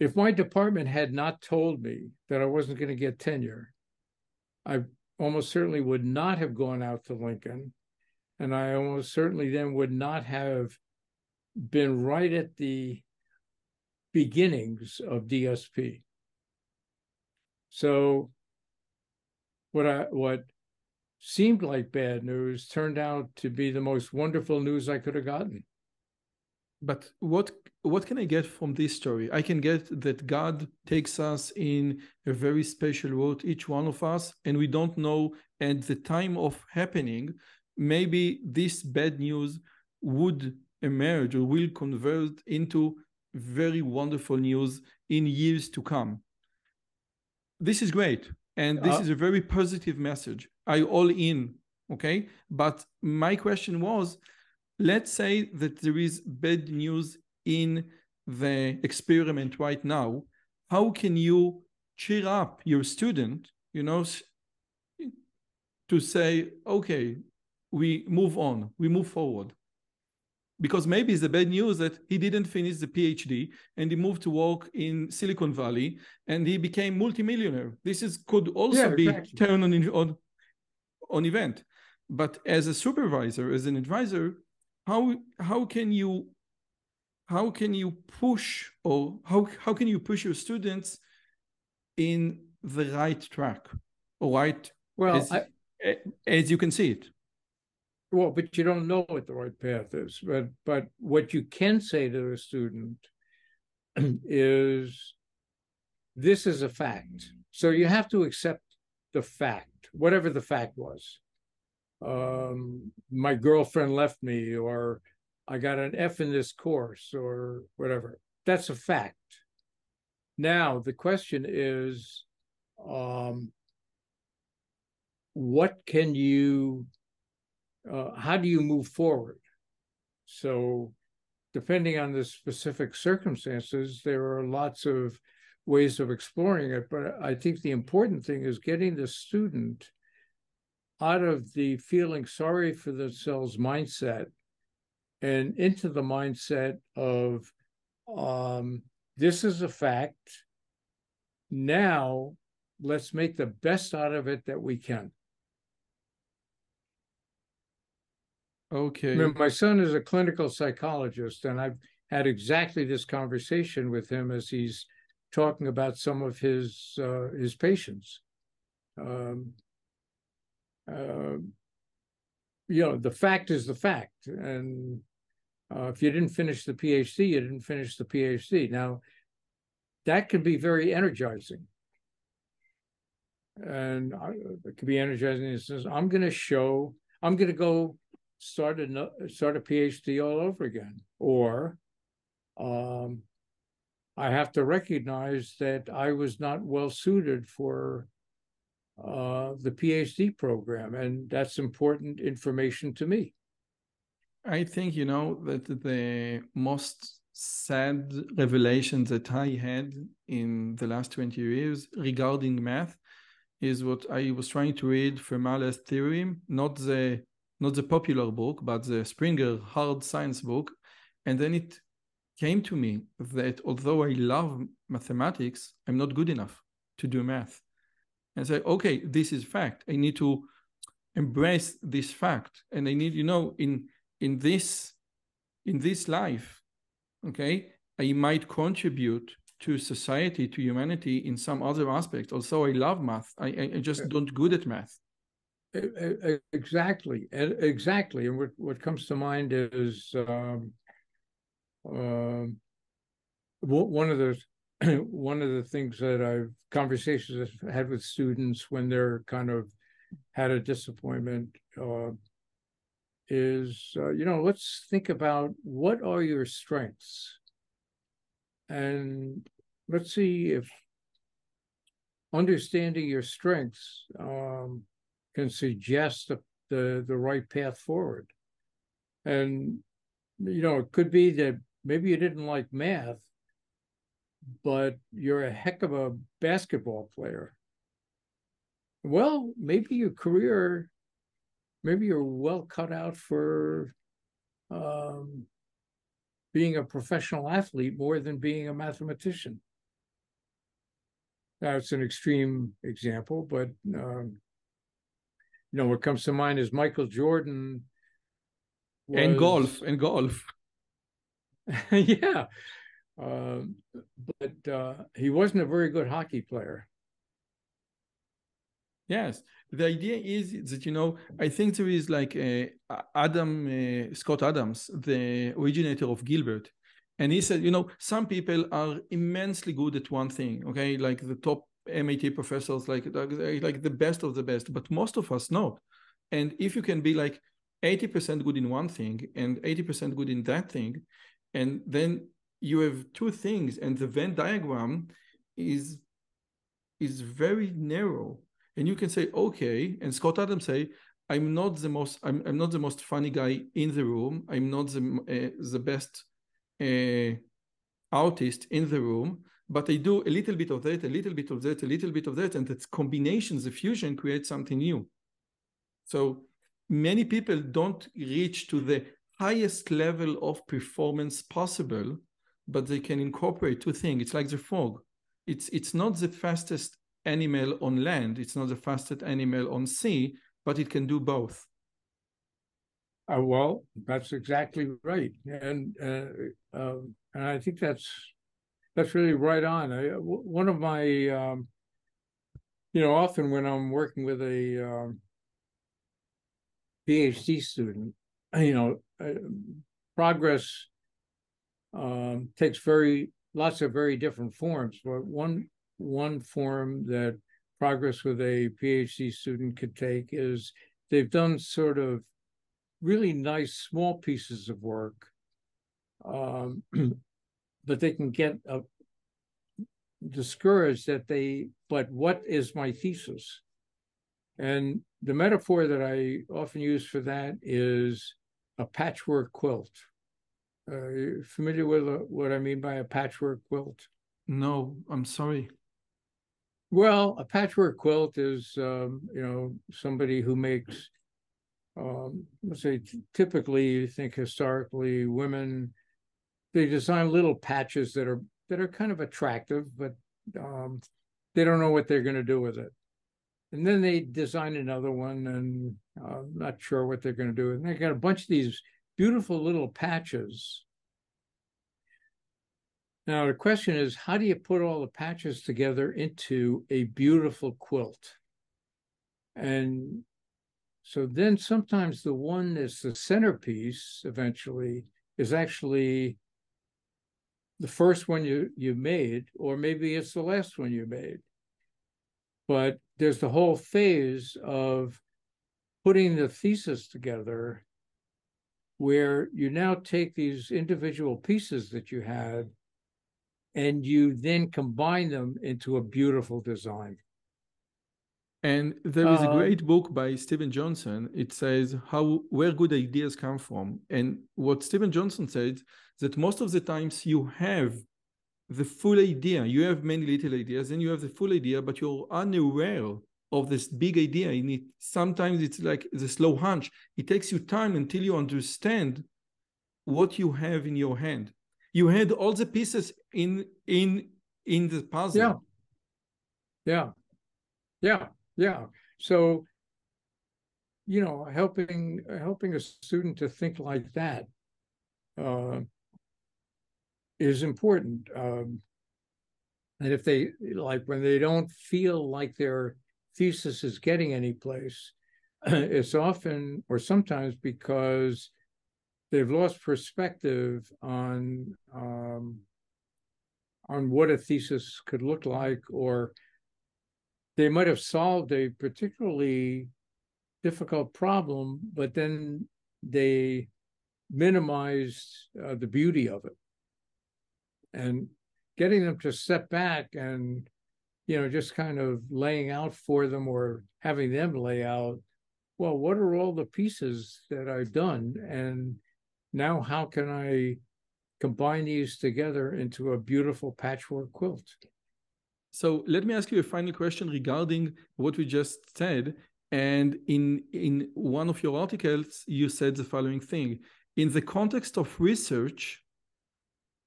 If my department had not told me that I wasn't going to get tenure, I almost certainly would not have gone out to Lincoln. And I almost certainly then would not have been right at the beginnings of DSP. So what I what seemed like bad news turned out to be the most wonderful news I could have gotten. But what what can I get from this story? I can get that God takes us in a very special road, each one of us, and we don't know at the time of happening, maybe this bad news would emerge or will convert into very wonderful news in years to come. This is great. And this uh, is a very positive message. are you all in, okay? But my question was let's say that there is bad news in the experiment right now. How can you cheer up your student, you know, to say, okay, we move on, we move forward? Because maybe it's the bad news that he didn't finish the PhD and he moved to work in Silicon Valley and he became multimillionaire. This is could also yeah, be exactly. turn on, on on event. But as a supervisor, as an advisor, how how can you how can you push or how how can you push your students in the right track or right well as, I, as you can see it well, but you don't know what the right path is. But but what you can say to a student is this is a fact. So you have to accept the fact, whatever the fact was. Um, my girlfriend left me, or I got an F in this course, or whatever. That's a fact. Now the question is, um, what can you uh, how do you move forward? So, depending on the specific circumstances, there are lots of ways of exploring it. But I think the important thing is getting the student out of the feeling sorry for themselves mindset and into the mindset of um, this is a fact. Now, let's make the best out of it that we can. Okay. My son is a clinical psychologist, and I've had exactly this conversation with him as he's talking about some of his uh, his patients. Um, uh, you know, the fact is the fact, and uh, if you didn't finish the PhD, you didn't finish the PhD. Now, that can be very energizing, and it can be energizing. It says, "I'm going to show. I'm going to go start a start a PhD all over again, or um, I have to recognize that I was not well suited for uh, the PhD program, and that's important information to me. I think you know that the most sad revelation that I had in the last 20 years regarding math is what I was trying to read Fermat's theorem, not the not the popular book, but the Springer hard science book. And then it came to me that although I love mathematics, I'm not good enough to do math. And say, okay, this is fact. I need to embrace this fact. And I need, you know, in in this in this life, okay, I might contribute to society, to humanity in some other aspect. Also, I love math. I, I just don't good at math. Exactly, exactly. And what, what comes to mind is um, uh, one of the one of the things that I've conversations I've had with students when they're kind of had a disappointment uh, is uh, you know let's think about what are your strengths and let's see if understanding your strengths um, can suggest the, the, the right path forward. And, you know, it could be that maybe you didn't like math, but you're a heck of a basketball player. Well, maybe your career, maybe you're well cut out for um, being a professional athlete more than being a mathematician. That's an extreme example, but um, you know, what comes to mind is Michael Jordan. Was... And golf, and golf. yeah. Uh, but uh, he wasn't a very good hockey player. Yes, the idea is that you know I think there is like a Adam uh, Scott Adams, the originator of Dilbert, and he said you know some people are immensely good at one thing, okay, like the top MIT professors, like like the best of the best, but most of us not. And if you can be like 80% good in one thing and 80% good in that thing, and then you have two things, and the Venn diagram is is very narrow. And you can say okay and scott adams say i'm not the most i'm, I'm not the most funny guy in the room. I'm not the uh, the best uh, artist in the room but i do a little bit of that a little bit of that a little bit of that and that combinations the fusion creates something new so many people don't reach to the highest level of performance possible but they can incorporate two things it's like the fog. it's it's not the fastest animal on land. It's not the fastest animal on sea, but it can do both. Uh, well, that's exactly right, and uh, uh, and I think that's that's really right on. I, one of my, um, you know, often when I'm working with a um, PhD student, you know, uh, progress um, takes very lots of very different forms. But one one form that progress with a PhD student could take is they've done sort of really nice small pieces of work, um, but they can get uh, discouraged that they, but what is my thesis? And the metaphor that I often use for that is a patchwork quilt. Uh, you familiar with uh, what I mean by a patchwork quilt? No, I'm sorry. Well, a patchwork quilt is, um, you know, somebody who makes, um, let's say, typically, you think historically, women, they design little patches that are that are kind of attractive, but um, they don't know what they're going to do with it. And then they design another one, and uh, not sure what they're going to do. And they got a bunch of these beautiful little patches now, the question is how do you put all the patches together into a beautiful quilt? And so then sometimes the one that's the centerpiece eventually is actually the first one you, you made, or maybe it's the last one you made. But there's the whole phase of putting the thesis together where you now take these individual pieces that you had and you then combine them into a beautiful design. And there is a um, great book by Steven Johnson. It says how where good ideas come from. And what Steven Johnson said that most of the times you have the full idea. You have many little ideas, and you have the full idea, but you're unaware of this big idea. In it, sometimes it's like the slow hunch. It takes you time until you understand what you have in your hand you had all the pieces in in in the puzzle yeah yeah yeah yeah. So you know helping helping a student to think like that uh, is important um, and if they like when they don't feel like their thesis is getting any place it's often or sometimes because they've lost perspective on um, on what a thesis could look like, or they might have solved a particularly difficult problem, but then they minimized uh, the beauty of it. And getting them to step back and, you know, just kind of laying out for them or having them lay out, well, what are all the pieces that I've done? And now, how can I combine these together into a beautiful patchwork quilt? So let me ask you a final question regarding what we just said. And in in one of your articles, you said the following thing: in the context of research,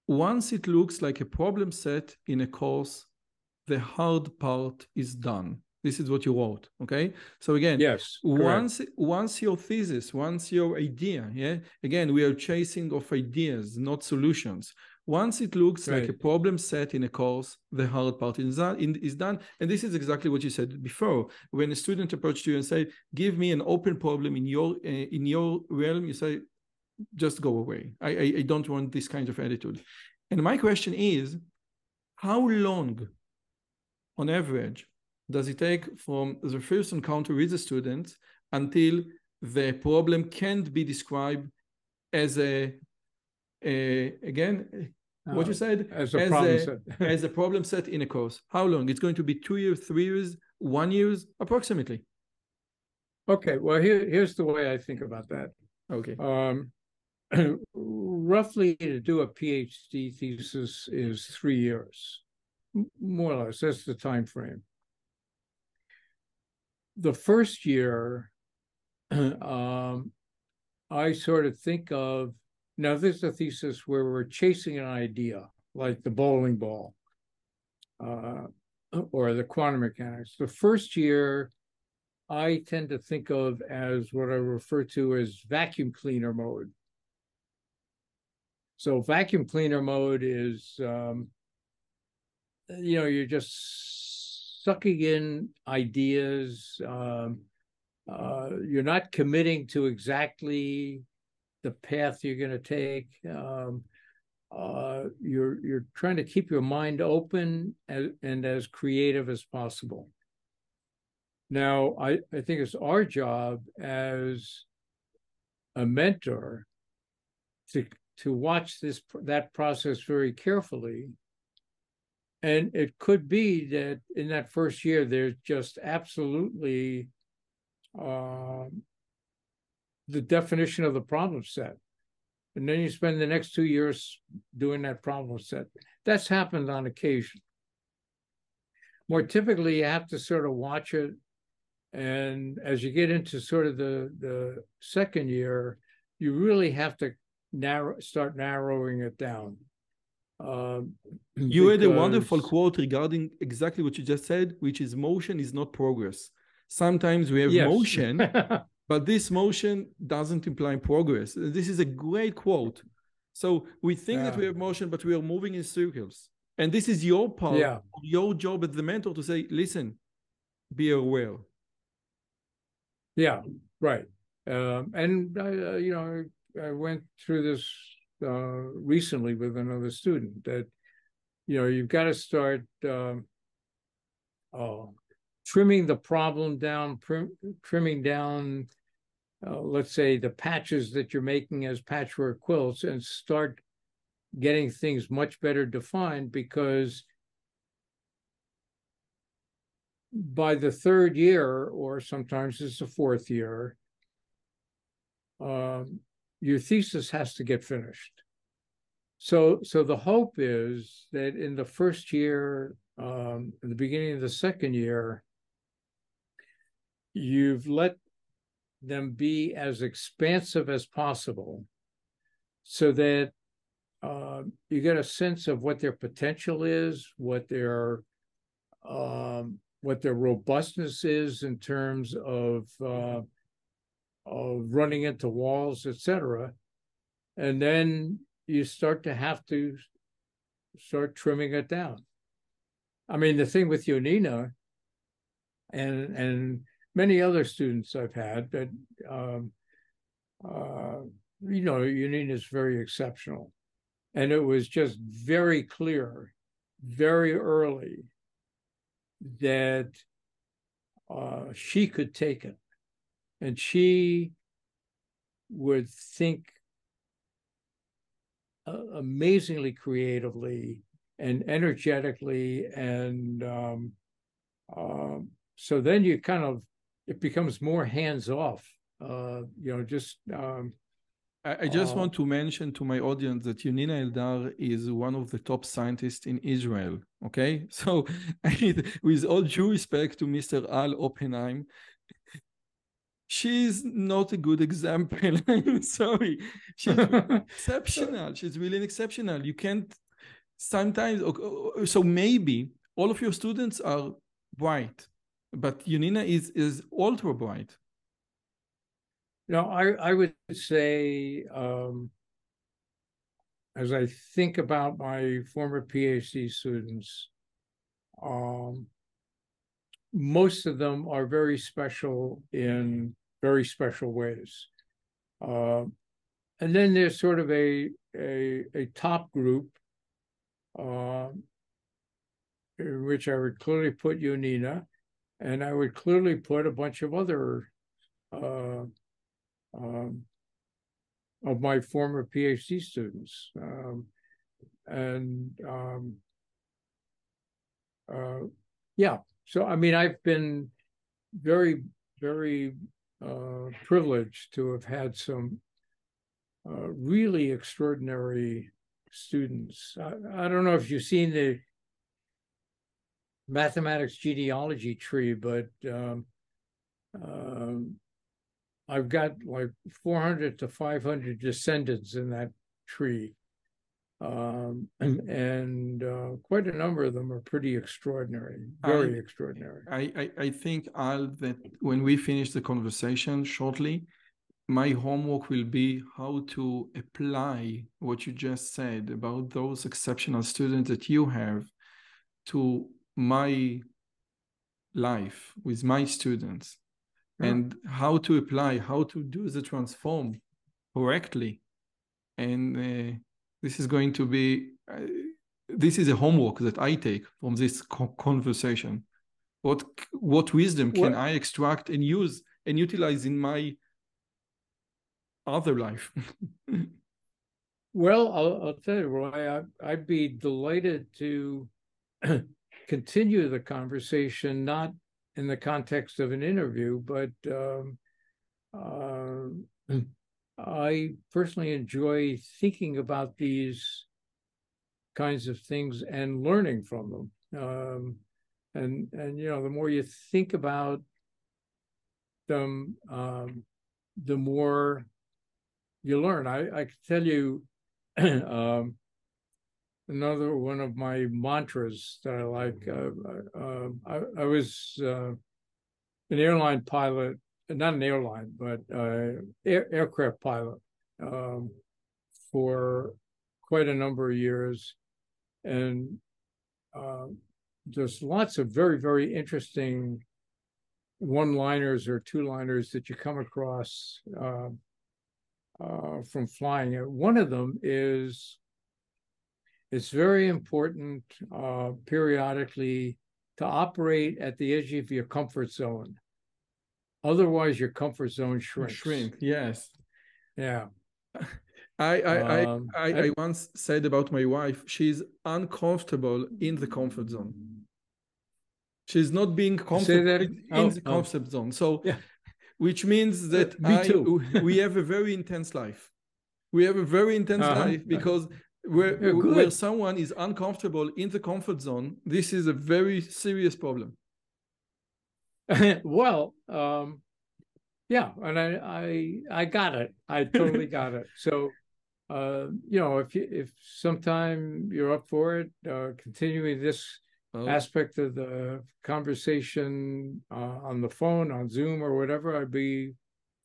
once it looks like a problem set in a course, the hard part is done. This is what you wrote. Okay. So again, yes. Once once your thesis, once your idea, yeah. Again, we are chasing of ideas, not solutions. Once it looks Right. like a problem set in a course, the hard part is done, in- is done. And this is exactly what you said before. When a student approached you and say, "Give me an open problem in your uh, in your realm," you say, "Just go away. I, I I don't want this kind of attitude." And my question is, how long, on average, does it take from the first encounter with the student until the problem can't be described as a, a again what you Uh, said As a as problem a- set. as a problem set in a course how long it's going to be two years three years one years approximately Okay, well, here, here's the way I think about that. okay Um, roughly to do a PhD thesis is three years, more or less. That's the time frame. The first year, um, I sort of think of now. This is a thesis where we're chasing an idea, like the bowling ball, uh, or the quantum mechanics. The first year, I tend to think of as what I refer to as vacuum cleaner mode. So vacuum cleaner mode is, um, you know, you're just sucking in ideas. Um, uh, you're not committing to exactly the path you're going to take. Um, uh, you're you're trying to keep your mind open and, and as creative as possible. Now, I, I think it's our job as a mentor to to watch this that process very carefully. And it could be that in that first year, there's just absolutely um, the definition of the problem set. And then you spend the next two years doing that problem set. That's happened on occasion. More typically, you have to sort of watch it and as you get into sort of the the second year, you really have to narrow start narrowing it down. Um, you had a wonderful quote regarding exactly what you just said which is motion is not progress sometimes we have Yes. motion but this motion doesn't imply progress. This is a great quote. So we think that we have motion but we are moving in circles. And this is your part Yeah. your job as the mentor to say listen be aware. Yeah, right. Um, and I, uh, you know, I went through this uh, recently with another student that, you know, you've got to start um, uh, trimming the problem down, trimming down, uh, let's say, the patches that you're making as patchwork quilts, and start getting things much better defined because by the third year, or sometimes it's the fourth year, um, your thesis has to get finished. So, so the hope is that in the first year, um, in the beginning of the second year, you've let them be as expansive as possible, so that um, you get a sense of what their potential is, what their um, what their robustness is in terms of uh, of running into walls, etc. And then you start to have to start trimming it down. I mean, the thing with Yonina and and many other students I've had but um, uh, you know, Yonina is very exceptional, and it was just very clear, very early that uh, she could take it. And she would think amazingly creatively and energetically and um, um, so then you kind of it becomes more hands off uh, you know just um, I, I just Uh, want to mention to my audience that Yonina Eldar is one of the top scientists in Israel. Okay, so with all due respect to Mr. Al Oppenheim, she's not a good example. I'm sorry. She's exceptional. She's really exceptional. You can't sometimes. So maybe all of your students are bright, but Yonina is is ultra bright. No, I, I would say um, as I think about my former PhD students, um, most of them are very special in very special ways. Uh, and then there's sort of a a, a top group, uh, in which I would clearly put Yonina, and I would clearly put a bunch of other uh, um, of my former PhD students. Um, and um, uh, yeah, so I mean, I've been very, very uh, privileged to have had some uh, really extraordinary students. I, I, don't know if you've seen the mathematics genealogy tree, but um, um, I've got like 400 to 500 descendants in that tree. Um, and uh, quite a number of them are pretty extraordinary, very I, extraordinary. I, I, I think, Al, that when we finish the conversation shortly, my homework will be how to apply what you just said about those exceptional students that you have to my life with my students and how to apply, how to do the transform correctly. And uh, this is going to be, uh, this is a homework that I take from this co- conversation. What what wisdom can I extract and use and utilize in my other life? well, I'll, I'll, tell you, Roy, I, I'd be delighted to continue the conversation, not in the context of an interview, but um, uh, I personally enjoy thinking about these kinds of things and learning from them. Um, and and you know, the more you think about them, um, the more you learn. I, I can tell you um, another one of my mantras that I like. Uh, uh, I, I, was uh, an airline pilot, not an airline, but uh, air, aircraft pilot um, for quite a number of years, and um, there's lots of very very interesting one-liners or two-liners that you come across. Uh, uh, from flying. One of them is it's very important uh, periodically to operate at the edge of your comfort zone. Otherwise, your comfort zone shrinks. Shrink, yes. Yeah. I I, um, I, I, I once said about my wife, she's uncomfortable in the comfort zone. She's not being comfortable in oh, the oh. comfort zone. So, yeah. which means that Me too. we have a very intense life. We have a very intense uh-huh. life because where, where someone is uncomfortable in the comfort zone, this is a very serious problem. well, um, yeah, and I, I, I got it. I totally got it. So, uh, you know, if you, if sometime you're up for it, uh, continuing this oh. aspect of the conversation uh, on the phone, on Zoom, or whatever, I'd be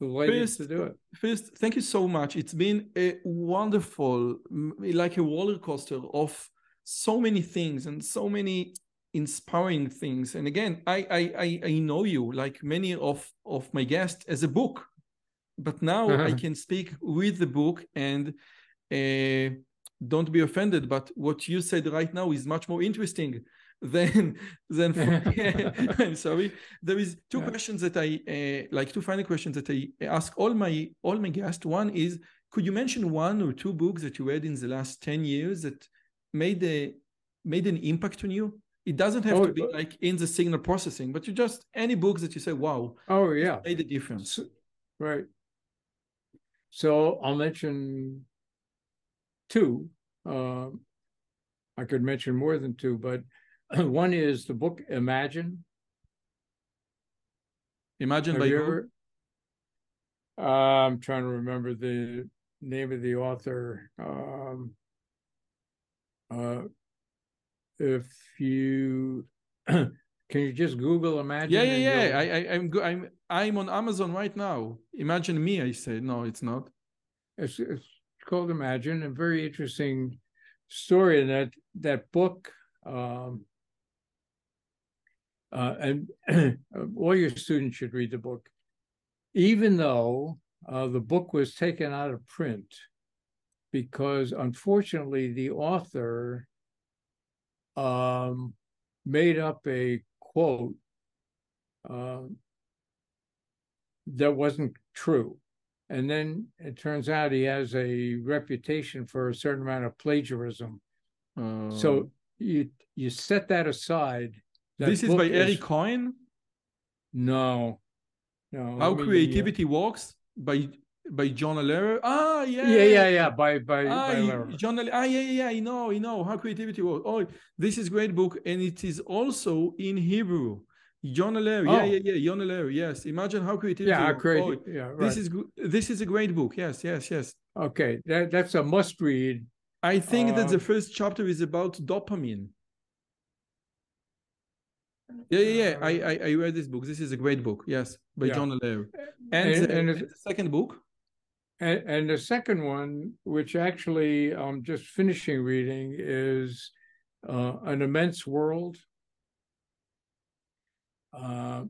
first, to do it. First, thank you so much. It's been a wonderful, like a roller coaster of so many things and so many inspiring things. And again, I I I know you like many of of my guests as a book, but now uh-huh. I can speak with the book and. Uh, don't be offended, but what you said right now is much more interesting then then for, I'm sorry. There is two yeah. questions that I uh, like two final questions that I ask all my all my guests. One is could you mention one or two books that you read in the last 10 years that made a made an impact on you? It doesn't have oh, to be uh, like in the signal processing, but you just any books that you say, wow, oh yeah, made a difference. Right. So I'll mention two. Uh, I could mention more than two, but One is the book Imagine. Imagine Have by who? Ever, uh, I'm trying to remember the name of the author. Um, uh, if you can you just Google Imagine? Yeah, yeah, yeah. I, I, I'm go- I'm I'm on Amazon right now. Imagine me. I say no, it's not. It's, it's called Imagine, a very interesting story. And that that book, um, uh, and all your students should read the book, even though uh, the book was taken out of print, because unfortunately the author um, made up a quote uh, that wasn't true. And then it turns out he has a reputation for a certain amount of plagiarism. Uh, So you you set that aside. That this is by Eric Cohen. No, no. How let me give you- creativity works by by Jonah Lehrer. Ah, yeah, Yeah, yeah, yeah. By by, Ah, by Lehrer. John. Le- Ah, yeah, yeah, yeah. I know, I know how creativity works. Oh, this is great book, and it is also in Hebrew. Jonah Lehrer. Yeah, Oh. yeah, yeah. Jonah Lehrer. Yes. Imagine how creativity. Yeah, works. great. Oh, yeah, right. This is this is a great book. Yes, yes, yes. okay. That that's a must read. I think that the Uh, first chapter is about dopamine. Yeah, yeah, yeah. I, Uh, I I read this book. This is a great book. Yes, by Yeah. Jonah Lehrer. And, And- the, and and the second book. And, and the second one, which actually I'm just finishing reading, is uh, An Immense World. Uh,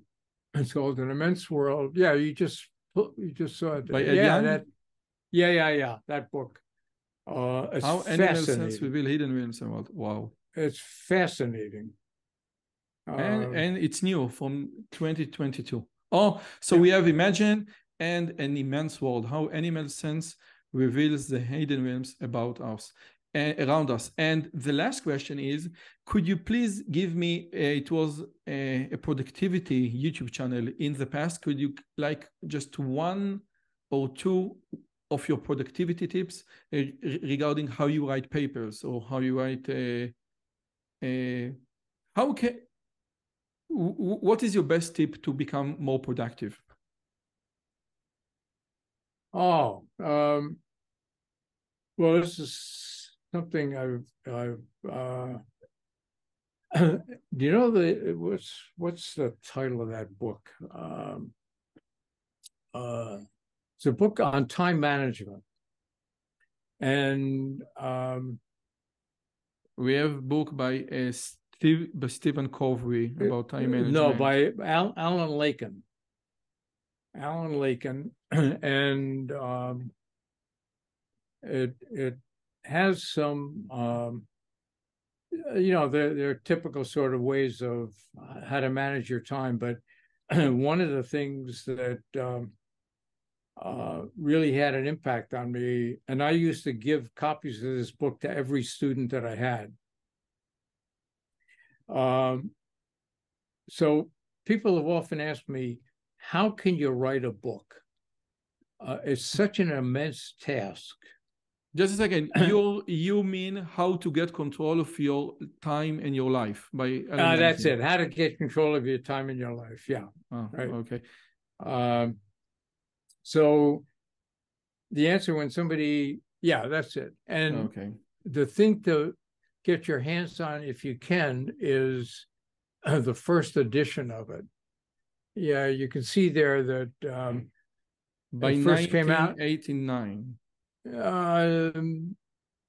it's called An Immense World. Yeah, you just you just saw it. By yeah, that. Yeah, yeah, yeah. That book. Uh, it's How animal sense reveal hidden realms and world. Wow. It's fascinating. And Um, and it's new from 2022 oh so we have imagine and an immense world how animal sense reveals the hidden realms about us and around us. And the last question is could you please give me a, it was a, a productivity youtube channel in the past. Could you like just one or two of your productivity tips uh, regarding how you write papers or how you write a, a how can what is your best tip to become more productive Oh, um, well, this is something I've, I've, uh, do you know the, what's, what's the title of that book? Um, uh, it's a book on time management. And, um, we have book by uh, Steve by Stephen Covey about time management no, by Al, Alan Lakein. Alan Lakein, and, um, it, it has some, um, you know, there, there are typical sort of ways of uh, how to manage your time, but one of the things that um, uh, really had an impact on me, and I used to give copies of this book to every student that I had. Um, so people have often asked me, how can you write a book? Uh, it's such an immense task. just a second you you mean how to get control of your time and your life by Uh, that's it. How to get control of your time in your life. Yeah. oh, Right. okay Um, so the answer when somebody, yeah, that's it. And okay the thing to get your hands on, if you can, is uh, the first edition of it. Yeah, you can see there that um, by first came out- 1989 um,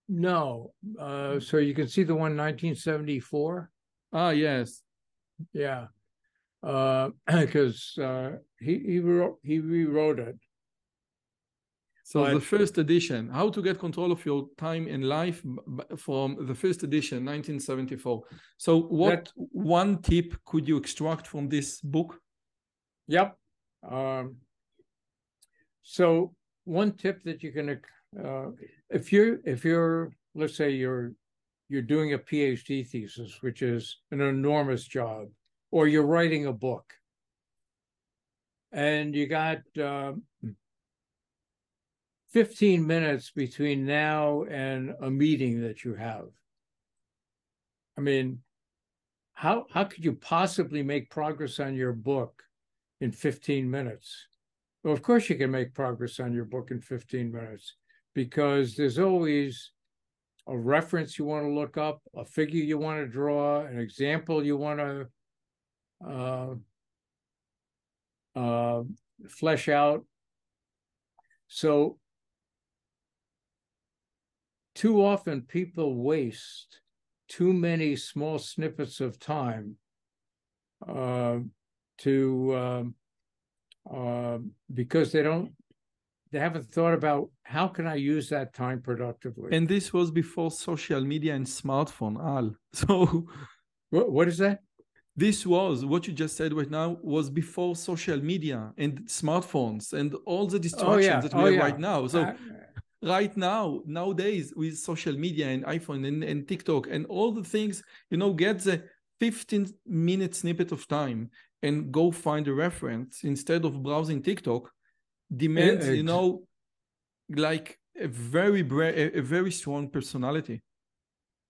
no. Uh, so you can see the one 1974. ah yes Yeah. Because uh, he he wrote he rewrote it. So the first edition, how to get control of your time in life from the first edition, 1974. So what one tip could you extract from this book? Yep. Um, so one tip that you can, uh, if you're if you're let's say you're you're doing a PhD thesis, which is an enormous job, or you're writing a book, and you got um, 15 minutes between now and a meeting that you have. I mean, how how could you possibly make progress on your book in 15 minutes? Well, of course you can make progress on your book in 15 minutes because there's always a reference you want to look up, a figure you want to draw, an example you want to uh, uh, flesh out. So too often people waste too many small snippets of time uh, to um, uh, because they don't they haven't thought about how can I use that time productively. And this was before social media and smartphone, Al. So what, what is that? This was what you just said right now was before social media and smartphones and all the distractions oh, yeah. that we oh, have yeah. right now. So uh, right now, nowadays with social media and iPhone and, and TikTok and all the things, you know, get the 15 minute snippet of time and go find a reference instead of browsing TikTok demands, you know, like a very a, a very strong personality.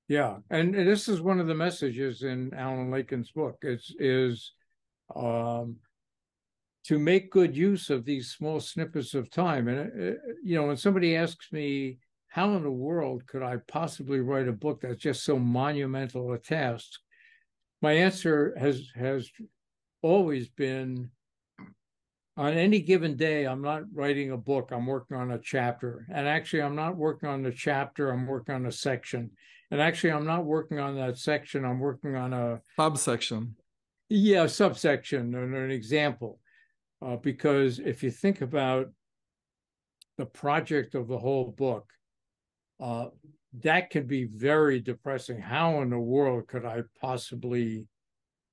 Yeah, and this is one of the messages in Alan Lakein's book. It's is um, to make good use of these small snippets of time. And uh, you know, when somebody asks me, "How in the world could I possibly write a book that's just so monumental a task?" My answer has has always been on any given day, I'm not writing a book, I'm working on a chapter. And actually, I'm not working on the chapter, I'm working on a section. And actually, I'm not working on that section, I'm working on a subsection. Yeah, subsection and an example. Uh, because if you think about the project of the whole book, uh, that can be very depressing. How in the world could I possibly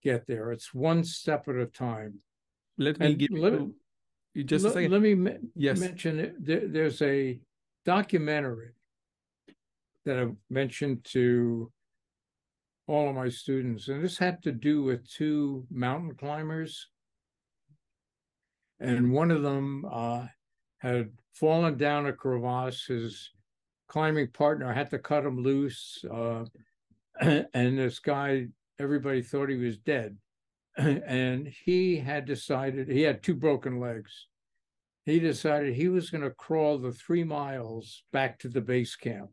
get there? It's one step at a time let me and give let, you just let, a second. Let me yes. mention there, there's a documentary that I've mentioned to all of my students, and this had to do with two mountain climbers. And one of them uh, had fallen down a crevasse. His climbing partner had to cut him loose. Uh, and this guy, everybody thought he was dead. and he had decided he had two broken legs. He decided he was going to crawl the three miles back to the base camp.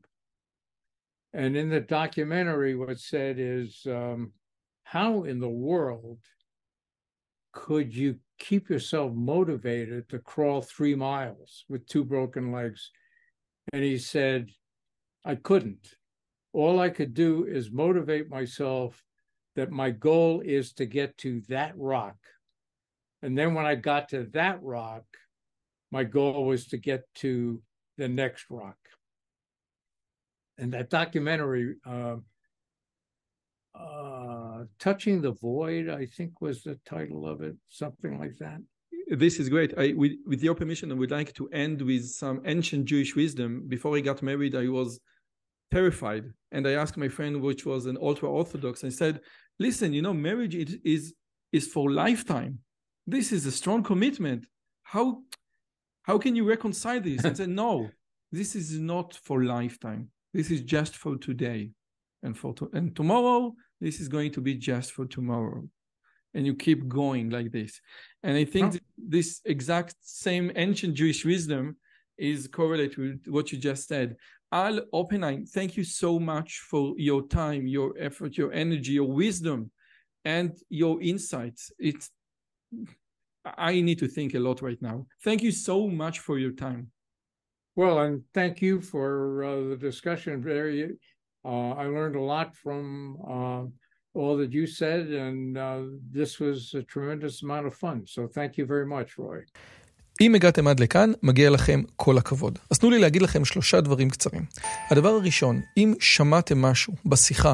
And in the documentary, what's said is, um, how in the world could you keep yourself motivated to crawl three miles with two broken legs? And he said, I couldn't. All I could do is motivate myself that my goal is to get to that rock. And then when I got to that rock, my goal was to get to the next rock. And that documentary, uh, uh, Touching the Void, I think was the title of it, something like that. This is great. I, with, with your permission, I would like to end with some ancient Jewish wisdom. Before I got married, I was terrified. And I asked my friend, which was an ultra Orthodox, I said, listen, you know, marriage is, is, is for lifetime. This is a strong commitment. How, how can you reconcile this? And said, no, this is not for lifetime. This is just for today. And for to- and tomorrow, this is going to be just for tomorrow. And you keep going like this. And I think this exact same ancient Jewish wisdom is correlated with what you just said. Al Oppenheim, thank you so much for your time, your effort, your energy, your wisdom, and your insights. It's I need to think a lot right now. Thank you so much for your time. Well, and thank you for uh, the discussion. Very, uh, I learned a lot from uh, all that you said, and uh, this was a tremendous amount of fun. So thank you very much, Roy. אם הגעתם עד לכאן, מגיע לכם כל הכבוד. אז תנו לי להגיד לכם שלושה דברים קצרים. הדבר הראשון, אם שמעתם משהו בשיחה